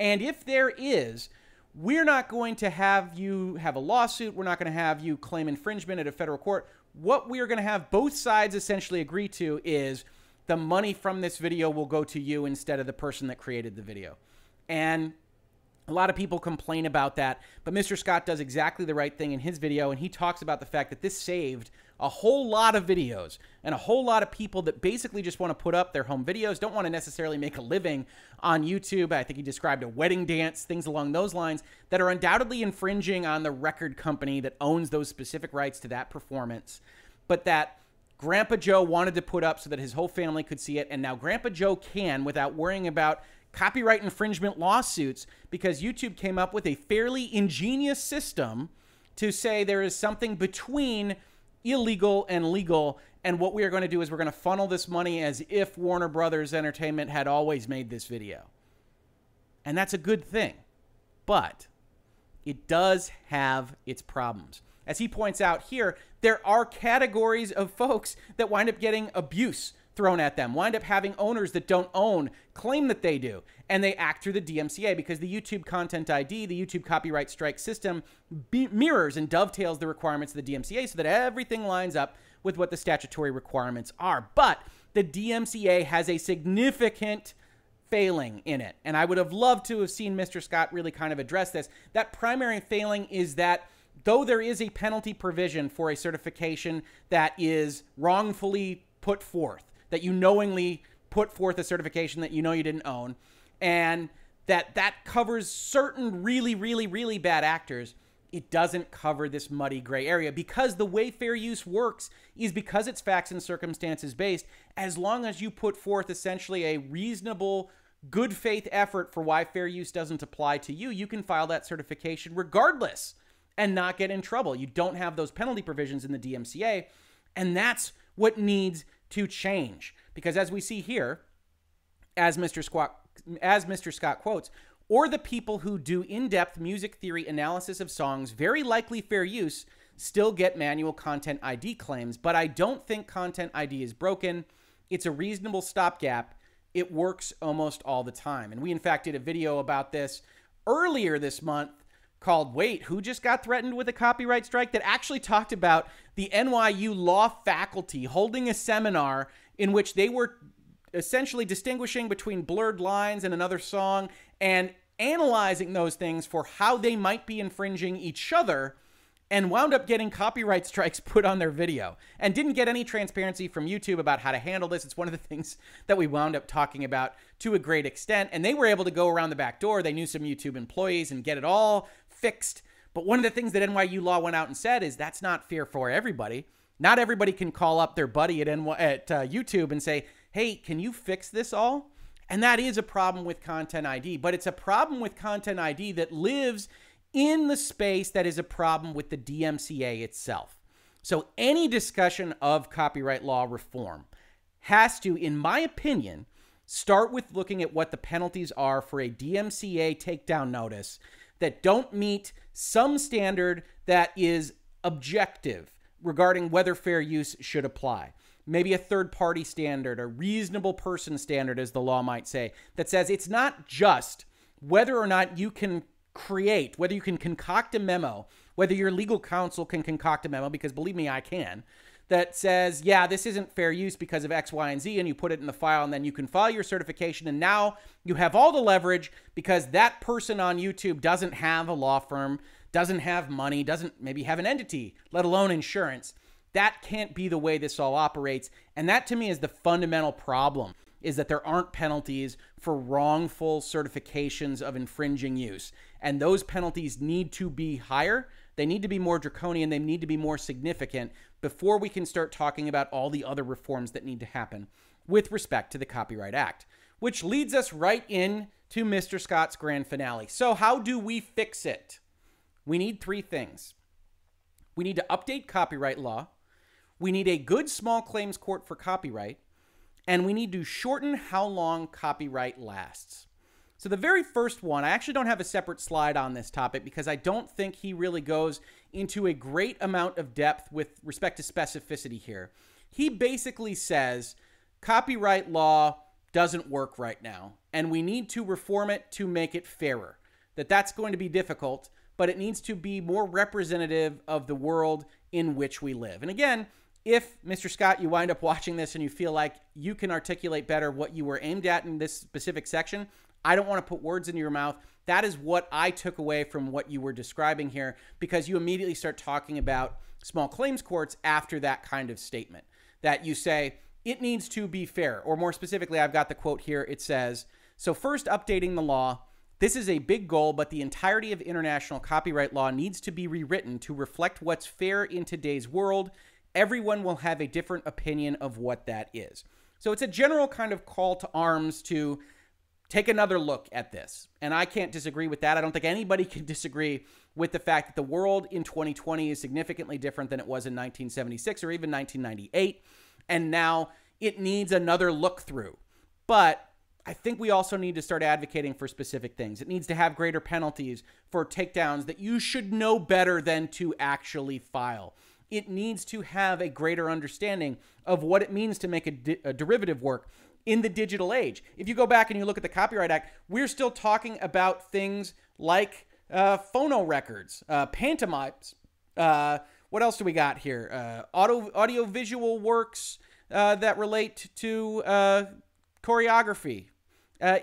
And if there is, we're not going to have you have a lawsuit. We're not going to have you claim infringement at a federal court. What we are going to have both sides essentially agree to is the money from this video will go to you instead of the person that created the video. And a lot of people complain about that, but Mr. Scott does exactly the right thing in his video, and he talks about the fact that this saved a whole lot of videos and a whole lot of people that basically just want to put up their home videos, don't want to necessarily make a living on YouTube. I think he described a wedding dance, things along those lines that are undoubtedly infringing on the record company that owns those specific rights to that performance, but that Grandpa Joe wanted to put up so that his whole family could see it, and now Grandpa Joe can without worrying about copyright infringement lawsuits because YouTube came up with a fairly ingenious system to say there is something between illegal and legal. And what we are going to do is we're going to funnel this money as if Warner Brothers Entertainment had always made this video. And that's a good thing. But it does have its problems. As he points out here, there are categories of folks that wind up getting abuse thrown at them, wind up having owners that don't own claim that they do, and they act through the DMCA because the YouTube Content ID, the YouTube Copyright Strike System, be- mirrors and dovetails the requirements of the DMCA so that everything lines up with what the statutory requirements are. But the DMCA has a significant failing in it. And I would have loved to have seen Mr. Scott really kind of address this. That primary failing is that though there is a penalty provision for a certification that is wrongfully put forth, that you knowingly put forth a certification that you know you didn't own, and that that covers certain really, really, really bad actors it doesn't cover this muddy gray area because the way fair use works is because it's facts and circumstances based. As long as you put forth essentially a reasonable, good faith effort for why fair use doesn't apply to you, you can file that certification regardless and not get in trouble. You don't have those penalty provisions in the DMCA. And that's what needs to change. Because as we see here, as Mr. Scott, as Mr. Scott quotes, or the people who do in depth music theory analysis of songs, very likely fair use, still get manual content ID claims. But I don't think content ID is broken. It's a reasonable stopgap. It works almost all the time. And we, in fact, did a video about this earlier this month called Wait, Who Just Got Threatened with a Copyright Strike? that actually talked about the NYU law faculty holding a seminar in which they were essentially distinguishing between blurred lines and another song and analyzing those things for how they might be infringing each other and wound up getting copyright strikes put on their video and didn't get any transparency from YouTube about how to handle this. It's one of the things that we wound up talking about to a great extent. And they were able to go around the back door. They knew some YouTube employees and get it all fixed. But one of the things that NYU Law went out and said is that's not fair for everybody. Not everybody can call up their buddy at, NY- at uh, YouTube and say, hey, can you fix this all? And that is a problem with Content ID, but it's a problem with Content ID that lives in the space that is a problem with the DMCA itself. So any discussion of copyright law reform has to, in my opinion, start with looking at what the penalties are for a DMCA takedown notice that don't meet some standard that is objective regarding whether fair use should apply. Maybe a third party standard, a reasonable person standard, as the law might say, that says it's not just whether or not you can create, whether you can concoct a memo, whether your legal counsel can concoct a memo, because believe me, I can, that says, yeah, this isn't fair use because of X, Y, and Z, and you put it in the file, and then you can file your certification, and now you have all the leverage because that person on YouTube doesn't have a law firm, doesn't have money, doesn't maybe have an entity, let alone insurance. That can't be the way this all operates. And that to me is the fundamental problem is that there aren't penalties for wrongful certifications of infringing use. And those penalties need to be higher. They need to be more draconian. They need to be more significant before we can start talking about all the other reforms that need to happen with respect to the Copyright Act. Which leads us right in to Mr. Scott's grand finale. So, how do we fix it? We need three things. We need to update copyright law. We need a good small claims court for copyright, and we need to shorten how long copyright lasts. So, the very first one, I actually don't have a separate slide on this topic because I don't think he really goes into a great amount of depth with respect to specificity here. He basically says copyright law doesn't work right now, and we need to reform it to make it fairer. That that's going to be difficult, but it needs to be more representative of the world in which we live. And again, if Mr. Scott, you wind up watching this and you feel like you can articulate better what you were aimed at in this specific section, I don't want to put words into your mouth. That is what I took away from what you were describing here because you immediately start talking about small claims courts after that kind of statement. That you say, it needs to be fair. Or more specifically, I've got the quote here. It says, So, first, updating the law. This is a big goal, but the entirety of international copyright law needs to be rewritten to reflect what's fair in today's world everyone will have a different opinion of what that is. So it's a general kind of call to arms to take another look at this. And I can't disagree with that. I don't think anybody can disagree with the fact that the world in 2020 is significantly different than it was in 1976 or even 1998. And now it needs another look through. But I think we also need to start advocating for specific things. It needs to have greater penalties for takedowns that you should know better than to actually file. it needs to have a greater understanding of what it means to make a, di- a derivative work in the digital age. If you go back and you look at the Copyright Act, we're still talking about things like uh, phonorecords, uh, pantomimes. Uh, what else do we got here? Uh, audio visual works uh, that relate to uh, choreography.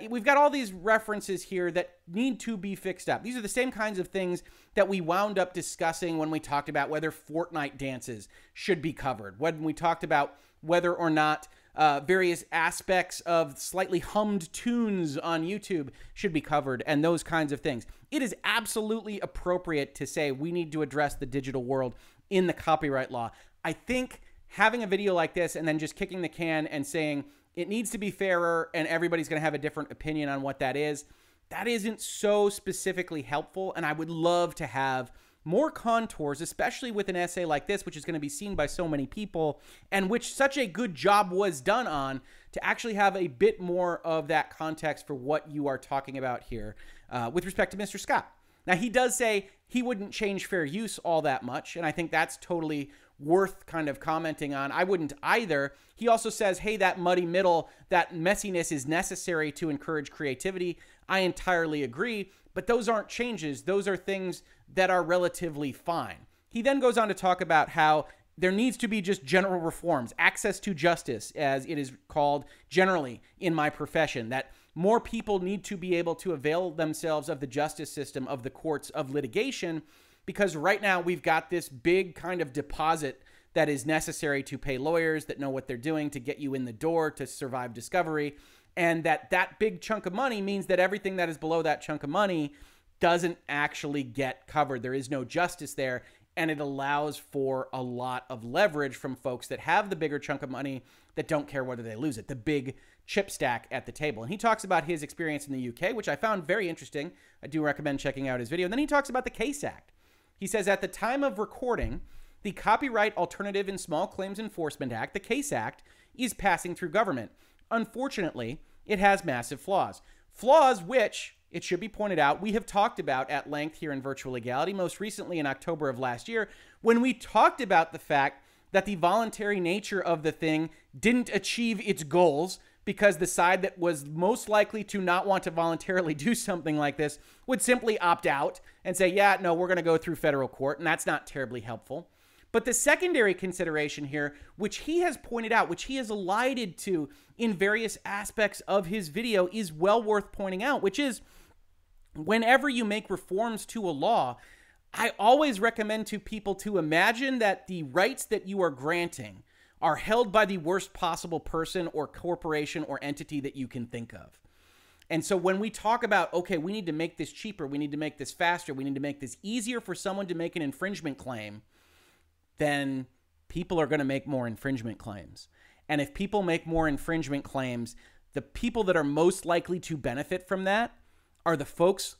We've got all these references here that need to be fixed up. These are the same kinds of things that we wound up discussing when we talked about whether Fortnite dances should be covered, when we talked about whether or not uh, various aspects of slightly hummed tunes on YouTube should be covered, and those kinds of things. It is absolutely appropriate to say we need to address the digital world in the copyright law. I think having a video like this and then just kicking the can and saying it needs to be fairer and everybody's going to have a different opinion on what that is, that isn't so specifically helpful. And I would love to have more contours, especially with an essay like this, which is going to be seen by so many people and which such a good job was done on to actually have a bit more of that context for what you are talking about here uh, with respect to Mr. Scott. Now, he does say he wouldn't change fair use all that much, and I think that's totally worth kind of commenting on. I wouldn't either. He also says, hey, that muddy middle, that messiness is necessary to encourage creativity. I entirely agree, but those aren't changes. Those are things that are relatively fine. He then goes on to talk about how there needs to be just general reforms, access to justice, as it is called generally in my profession, that more people need to be able to avail themselves of the justice system, of the courts, of litigation, because right now we've got this big kind of deposit that is necessary to pay lawyers that know what they're doing to get you in the door to survive discovery and that that big chunk of money means that everything that is below that chunk of money doesn't actually get covered. There is no justice there and it allows for a lot of leverage from folks that have the bigger chunk of money that don't care whether they lose it the big chip stack at the table. And he talks about his experience in the UK which I found very interesting. I do recommend checking out his video. And then he talks about the case act. He says at the time of recording, the Copyright Alternative and Small Claims Enforcement Act, the CASE Act, is passing through government. Unfortunately, it has massive flaws. Flaws which, it should be pointed out, we have talked about at length here in Virtual Legality, most recently in October of last year, when we talked about the fact that the voluntary nature of the thing didn't achieve its goals because the side that was most likely to not want to voluntarily do something like this would simply opt out and say, yeah, no, we're going to go through federal court. And that's not terribly helpful. But the secondary consideration here, which he has pointed out, which he has alluded to in various aspects of his video, is well worth pointing out, which is whenever you make reforms to a law, I always recommend to people to imagine that the rights that you are granting are held by the worst possible person or corporation or entity that you can think of. And so when we talk about, okay, we need to make this cheaper, we need to make this faster, we need to make this easier for someone to make an infringement claim, then people are going to make more infringement claims. And if people make more infringement claims, the people that are most likely to benefit from that are the folks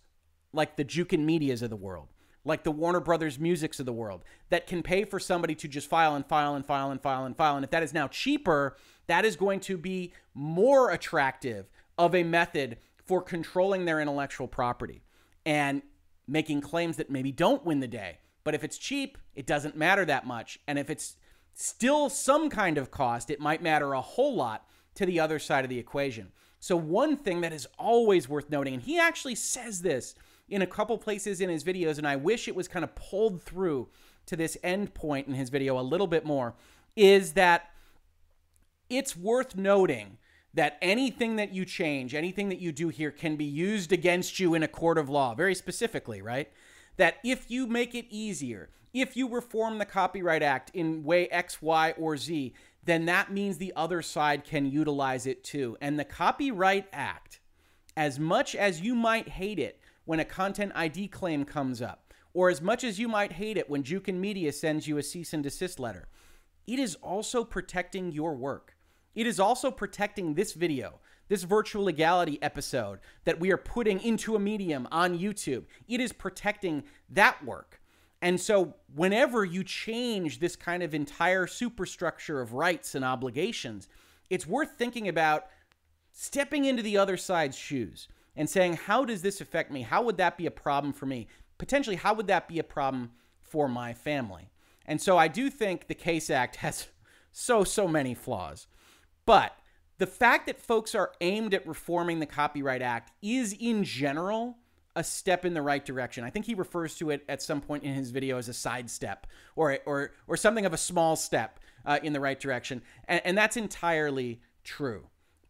like the Jukin Medias of the world, like the Warner Brothers Musics of the world, that can pay for somebody to just file and file and file and file and file. And if that is now cheaper, that is going to be more attractive of a method for controlling their intellectual property and making claims that maybe don't win the day. But if it's cheap, it doesn't matter that much. And if it's still some kind of cost, it might matter a whole lot to the other side of the equation. So, one thing that is always worth noting, and he actually says this in a couple places in his videos, and I wish it was kind of pulled through to this end point in his video a little bit more, is that it's worth noting that anything that you change, anything that you do here can be used against you in a court of law, very specifically, right? That if you make it easier, if you reform the Copyright Act in way X, Y, or Z, then that means the other side can utilize it too. And the Copyright Act, as much as you might hate it when a content ID claim comes up, or as much as you might hate it when Jukin Media sends you a cease and desist letter, it is also protecting your work. It is also protecting this video, this virtual legality episode that we are putting into a medium on YouTube. It is protecting that work. And so, whenever you change this kind of entire superstructure of rights and obligations, it's worth thinking about stepping into the other side's shoes and saying, How does this affect me? How would that be a problem for me? Potentially, how would that be a problem for my family? And so I do think the Case Act has so, so many flaws. But the fact that folks are aimed at reforming the Copyright Act is, in general, a step in the right direction. I think he refers to it at some point in his video as a sidestep or or or something of a small step uh, in the right direction, and, and that's entirely true.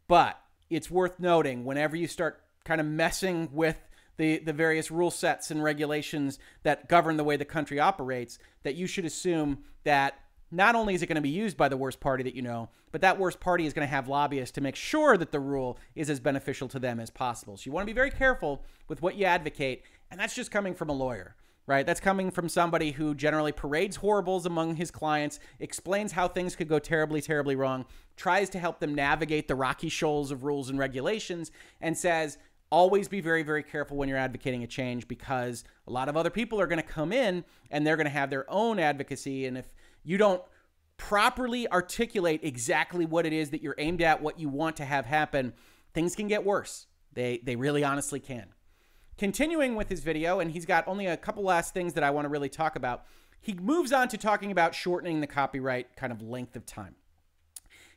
But it's worth noting whenever you start kind of messing with the, the various rule sets and regulations that govern the way the country operates, that you should assume that not only is it going to be used by the worst party that you know, but that worst party is going to have lobbyists to make sure that the rule is as beneficial to them as possible. So you want to be very careful with what you advocate, and that's just coming from a lawyer, right? That's coming from somebody who generally parades horribles among his clients, explains how things could go terribly, terribly wrong, tries to help them navigate the rocky shoals of rules and regulations, and says, always be very, very careful when you're advocating a change because a lot of other people are going to come in and they're going to have their own advocacy. And if you don't properly articulate exactly what it is that you're aimed at, what you want to have happen, things can get worse. They, they really honestly can. Continuing with his video, and he's got only a couple last things that I want to really talk about. He moves on to talking about shortening the copyright kind of length of time.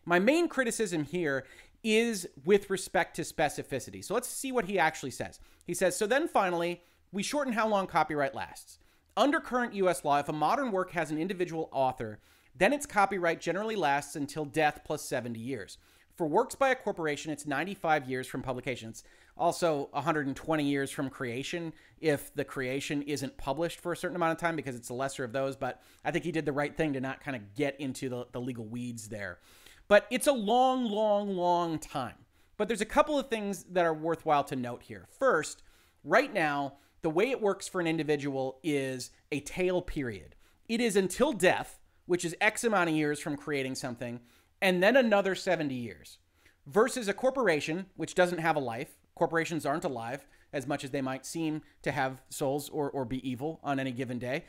My main criticism here is with respect to specificity. So let's see what he actually says. He says, So then finally, we shorten how long copyright lasts. Under current US law, if a modern work has an individual author, then its copyright generally lasts until death plus 70 years. For works by a corporation, it's 95 years from publication. It's also 120 years from creation if the creation isn't published for a certain amount of time because it's the lesser of those. But I think he did the right thing to not kind of get into the, the legal weeds there. But it's a long, long, long time. But there's a couple of things that are worthwhile to note here. First, right now, the way it works for an individual is a tail period. It is until death, which is X amount of years from creating something, and then another 70 years. Versus a corporation, which doesn't have a life. Corporations aren't alive as much as they might seem to have souls or, or be evil on any given day.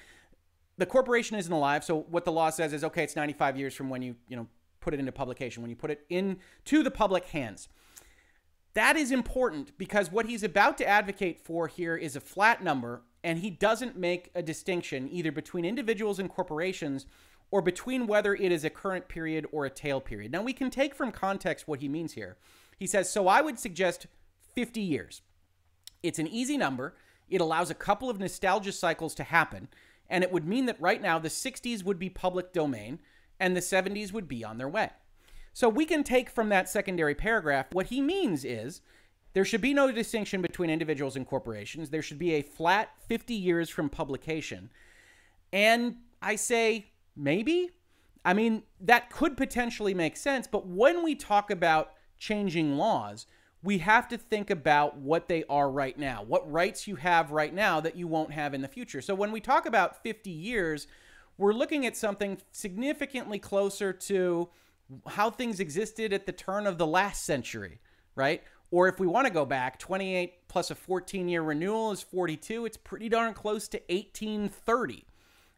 The corporation isn't alive, so what the law says is okay, it's 95 years from when you, you know, put it into publication, when you put it into the public hands. That is important because what he's about to advocate for here is a flat number, and he doesn't make a distinction either between individuals and corporations or between whether it is a current period or a tail period. Now, we can take from context what he means here. He says, So I would suggest 50 years. It's an easy number, it allows a couple of nostalgia cycles to happen, and it would mean that right now the 60s would be public domain and the 70s would be on their way. So we can take from that secondary paragraph what he means is there should be no distinction between individuals and corporations. There should be a flat 50 years from publication. And I say, maybe? I mean, that could potentially make sense, but when we talk about changing laws, we have to think about what they are right now, what rights you have right now that you won't have in the future. So when we talk about 50 years, we're looking at something significantly closer to how things existed at the turn of the last century, right? Or if we want to go back, 28 plus a 14 year renewal is 42. It's pretty darn close to 1830.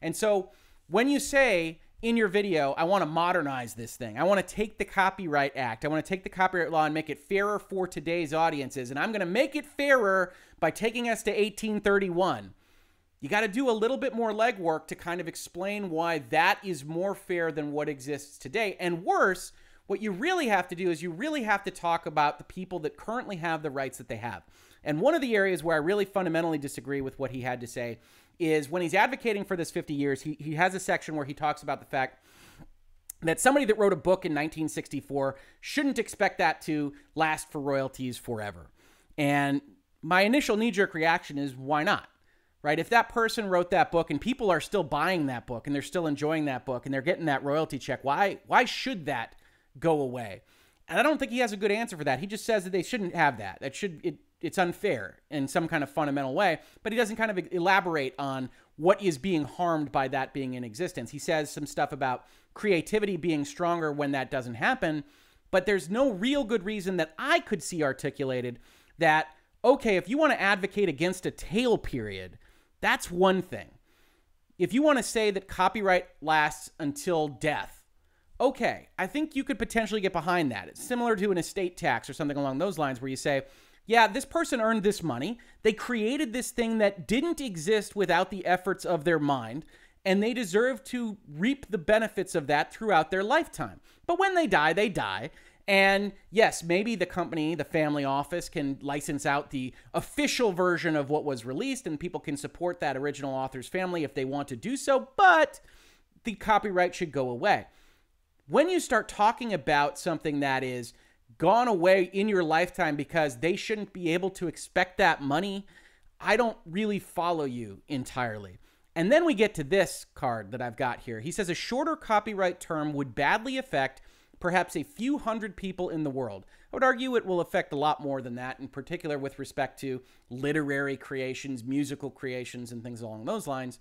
And so when you say in your video, I want to modernize this thing, I want to take the Copyright Act, I want to take the copyright law and make it fairer for today's audiences, and I'm going to make it fairer by taking us to 1831 you got to do a little bit more legwork to kind of explain why that is more fair than what exists today. And worse, what you really have to do is you really have to talk about the people that currently have the rights that they have. And one of the areas where I really fundamentally disagree with what he had to say is when he's advocating for this 50 years, he, he has a section where he talks about the fact that somebody that wrote a book in 1964 shouldn't expect that to last for royalties forever. And my initial knee jerk reaction is why not? Right? If that person wrote that book and people are still buying that book and they're still enjoying that book and they're getting that royalty check, why why should that go away? And I don't think he has a good answer for that. He just says that they shouldn't have that. That should it it's unfair in some kind of fundamental way, but he doesn't kind of elaborate on what is being harmed by that being in existence. He says some stuff about creativity being stronger when that doesn't happen, but there's no real good reason that I could see articulated that okay, if you want to advocate against a tail period, that's one thing. If you want to say that copyright lasts until death, okay, I think you could potentially get behind that. It's similar to an estate tax or something along those lines where you say, yeah, this person earned this money. They created this thing that didn't exist without the efforts of their mind. and they deserve to reap the benefits of that throughout their lifetime. But when they die, they die. And yes, maybe the company, the family office, can license out the official version of what was released, and people can support that original author's family if they want to do so, but the copyright should go away. When you start talking about something that is gone away in your lifetime because they shouldn't be able to expect that money, I don't really follow you entirely. And then we get to this card that I've got here. He says a shorter copyright term would badly affect perhaps a few hundred people in the world. I would argue it will affect a lot more than that, in particular with respect to literary creations, musical creations, and things along those lines.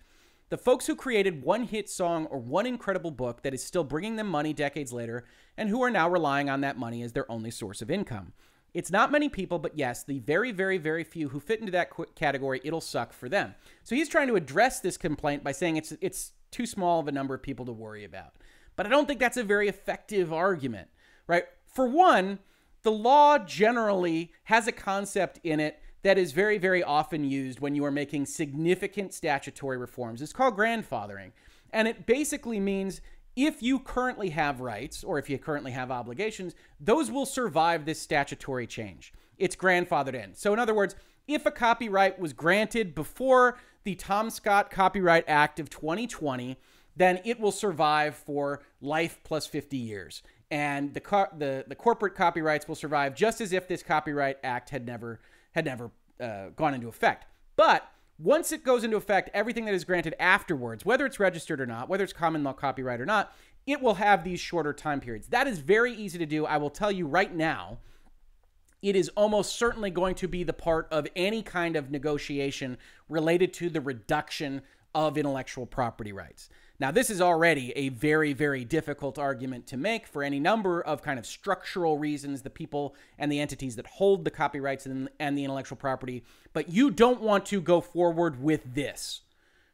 The folks who created one hit song or one incredible book that is still bringing them money decades later and who are now relying on that money as their only source of income. It's not many people, but yes, the very, very, very few who fit into that category, it'll suck for them. So he's trying to address this complaint by saying it's it's too small of a number of people to worry about. But I don't think that's a very effective argument, right? For one, the law generally has a concept in it that is very, very often used when you are making significant statutory reforms. It's called grandfathering. And it basically means if you currently have rights or if you currently have obligations, those will survive this statutory change. It's grandfathered in. So, in other words, if a copyright was granted before the Tom Scott Copyright Act of 2020, then it will survive for life plus 50 years. And the, co- the, the corporate copyrights will survive just as if this Copyright Act had never, had never uh, gone into effect. But once it goes into effect, everything that is granted afterwards, whether it's registered or not, whether it's common law copyright or not, it will have these shorter time periods. That is very easy to do. I will tell you right now, it is almost certainly going to be the part of any kind of negotiation related to the reduction of intellectual property rights. Now, this is already a very, very difficult argument to make for any number of kind of structural reasons, the people and the entities that hold the copyrights and, and the intellectual property. But you don't want to go forward with this.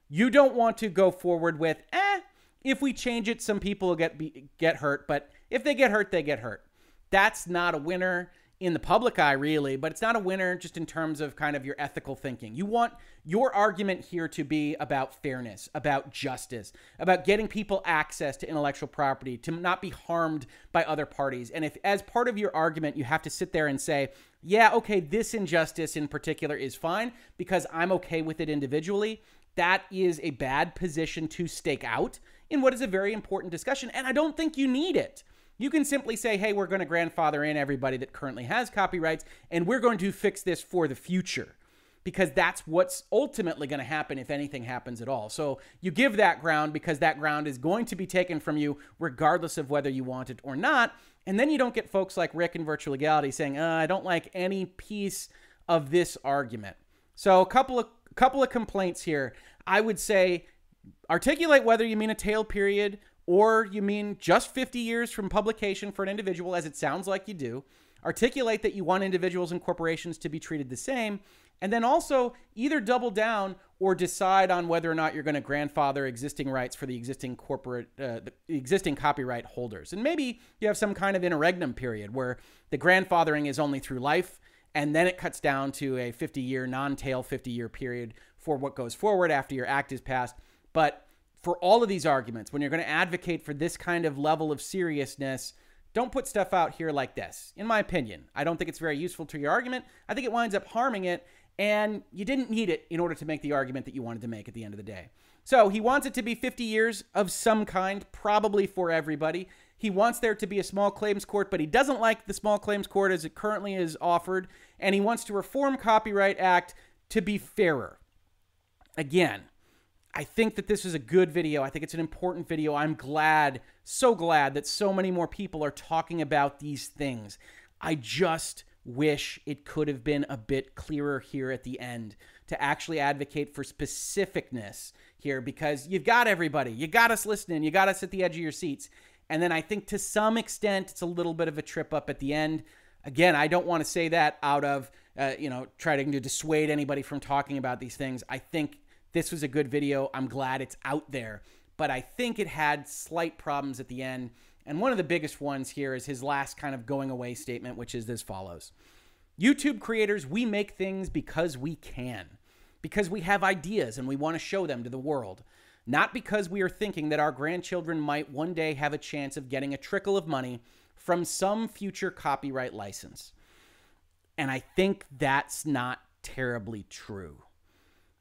You don't want to go forward with, eh, if we change it, some people will get, be, get hurt. But if they get hurt, they get hurt. That's not a winner in the public eye, really, but it's not a winner just in terms of kind of your ethical thinking. You want your argument here to be about fairness, about justice, about getting people access to intellectual property, to not be harmed by other parties. And if, as part of your argument, you have to sit there and say, yeah, okay, this injustice in particular is fine because I'm okay with it individually, that is a bad position to stake out in what is a very important discussion. And I don't think you need it. You can simply say, hey, we're going to grandfather in everybody that currently has copyrights, and we're going to fix this for the future because that's what's ultimately going to happen if anything happens at all. So you give that ground because that ground is going to be taken from you regardless of whether you want it or not. And then you don't get folks like Rick in Virtual Legality saying, uh, I don't like any piece of this argument. So a couple of couple of complaints here. I would say articulate whether you mean a tail period or you mean just 50 years from publication for an individual, as it sounds like you do. Articulate that you want individuals and corporations to be treated the same. And then also either double down or decide on whether or not you're going to grandfather existing rights for the existing corporate, uh, the existing copyright holders. And maybe you have some kind of interregnum period where the grandfathering is only through life, and then it cuts down to a 50 year, non tail 50 year period for what goes forward after your act is passed. But for all of these arguments, when you're going to advocate for this kind of level of seriousness, don't put stuff out here like this. In my opinion, I don't think it's very useful to your argument. I think it winds up harming it, and you didn't need it in order to make the argument that you wanted to make at the end of the day. So he wants it to be 50 years of some kind, probably for everybody. He wants there to be a small claims court, but he doesn't like the small claims court as it currently is offered, and he wants to reform Copyright Act to be fairer. Again, I think that this is a good video. I think it's an important video. I'm glad, so glad that so many more people are talking about these things. I just wish it could have been a bit clearer here at the end to actually advocate for specificness here because you've got everybody. You got us listening. You got us at the edge of your seats. And then I think to some extent it's a little bit of a trip up at the end. Again, I don't want to say that out of, uh, you know, trying to dissuade anybody from talking about these things. I think this was a good video. I'm glad it's out there. But I think it had slight problems at the end. And one of the biggest ones here is his last kind of going away statement, which is as follows YouTube creators, we make things because we can, because we have ideas and we want to show them to the world. not because we are thinking that our grandchildren might one day have a chance of getting a trickle of money from some future copyright license. And I think that's not terribly true,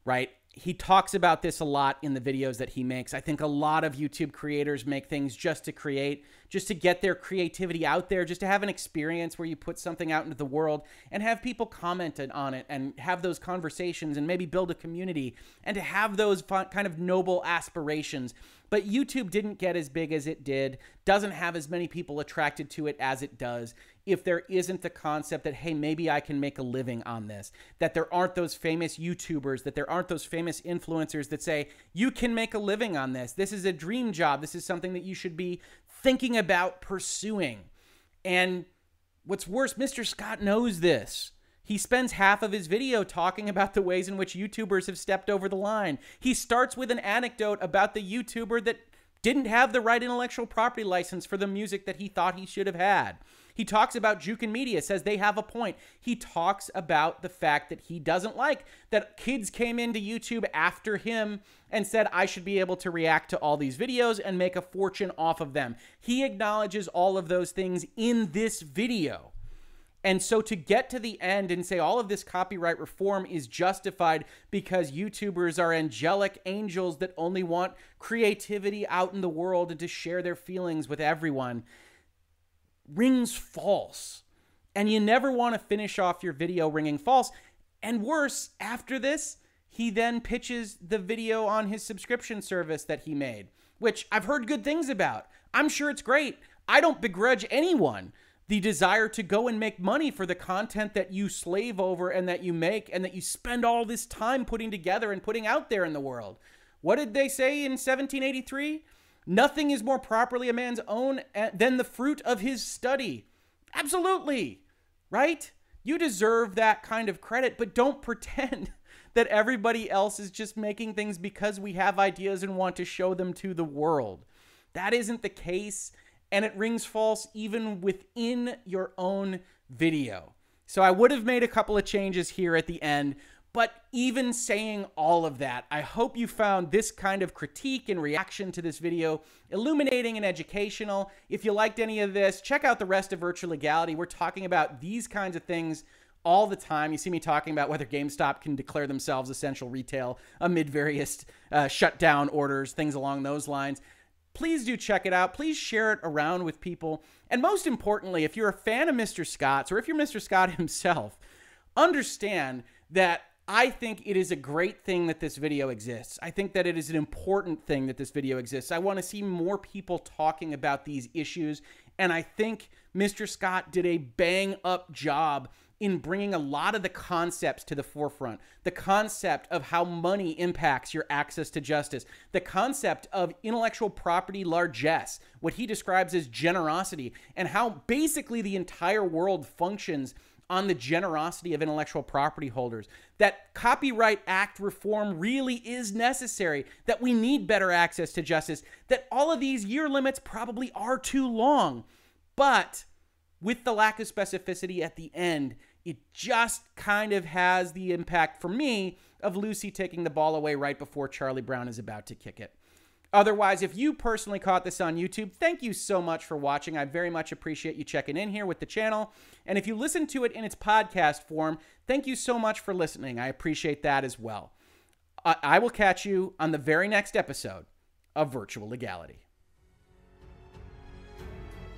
right? He talks about this a lot in the videos that he makes. I think a lot of YouTube creators make things just to create, just to get their creativity out there, just to have an experience where you put something out into the world and have people comment on it and have those conversations and maybe build a community and to have those kind of noble aspirations. But YouTube didn't get as big as it did, doesn't have as many people attracted to it as it does if there isn't the concept that, hey, maybe I can make a living on this, that there aren't those famous YouTubers, that there aren't those famous influencers that say, you can make a living on this. This is a dream job. This is something that you should be thinking about pursuing. And what's worse, Mr. Scott knows this. He spends half of his video talking about the ways in which YouTubers have stepped over the line. He starts with an anecdote about the YouTuber that didn't have the right intellectual property license for the music that he thought he should have had. He talks about Jukin Media, says they have a point. He talks about the fact that he doesn't like that kids came into YouTube after him and said, I should be able to react to all these videos and make a fortune off of them. He acknowledges all of those things in this video. And so to get to the end and say all of this copyright reform is justified because YouTubers are angelic angels that only want creativity out in the world and to share their feelings with everyone rings false. And you never want to finish off your video ringing false. And worse, after this, he then pitches the video on his subscription service that he made, which I've heard good things about. I'm sure it's great. I don't begrudge anyone the desire to go and make money for the content that you slave over and that you make and that you spend all this time putting together and putting out there in the world. What did they say in 1783? Nothing is more properly a man's own eh, than the fruit of his study. Absolutely. Right? You deserve that kind of credit, but don't pretend that everybody else is just making things because we have ideas and want to show them to the world. That isn't the case, and it rings false even within your own video. So I would have made a couple of changes here at the end, but even saying all of that, I hope you found this kind of critique and reaction to this video illuminating and educational. If you liked any of this, check out the rest of Virtual Legality. We're talking about these kinds of things all the time. You see me talking about whether GameStop can declare themselves essential retail amid various uh, shutdown orders, things along those lines. Please do check it out. Please share it around with people. And most importantly, if you're a fan of Mr. Scott's or if you're Mr. Scott himself, understand that I think it is a great thing that this video exists. I think that it is an important thing that this video exists. I want to see more people talking about these issues. And I think Mr. Scott did a bang up job in bringing a lot of the concepts to the forefront. The concept of how money impacts your access to justice, the concept of intellectual property largesse, what he describes as generosity, and how basically the entire world functions on the generosity of intellectual property holders, that Copyright Act reform really is necessary, that we need better access to justice, that all of these year limits probably are too long. But with the lack of specificity at the end, it just kind of has the impact for me of Lucy taking the ball away right before Charlie Brown is about to kick it. Otherwise, if you personally caught this on YouTube, thank you so much for watching. I very much appreciate you checking in here with the channel. And if you listen to it in its podcast form, thank you so much for listening. I appreciate that as well. I will catch you on the very next episode of Virtual Legality.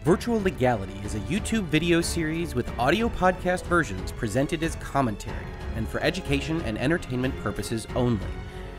Virtual Legality is a YouTube video series with audio podcast versions presented as commentary and for education and entertainment purposes only.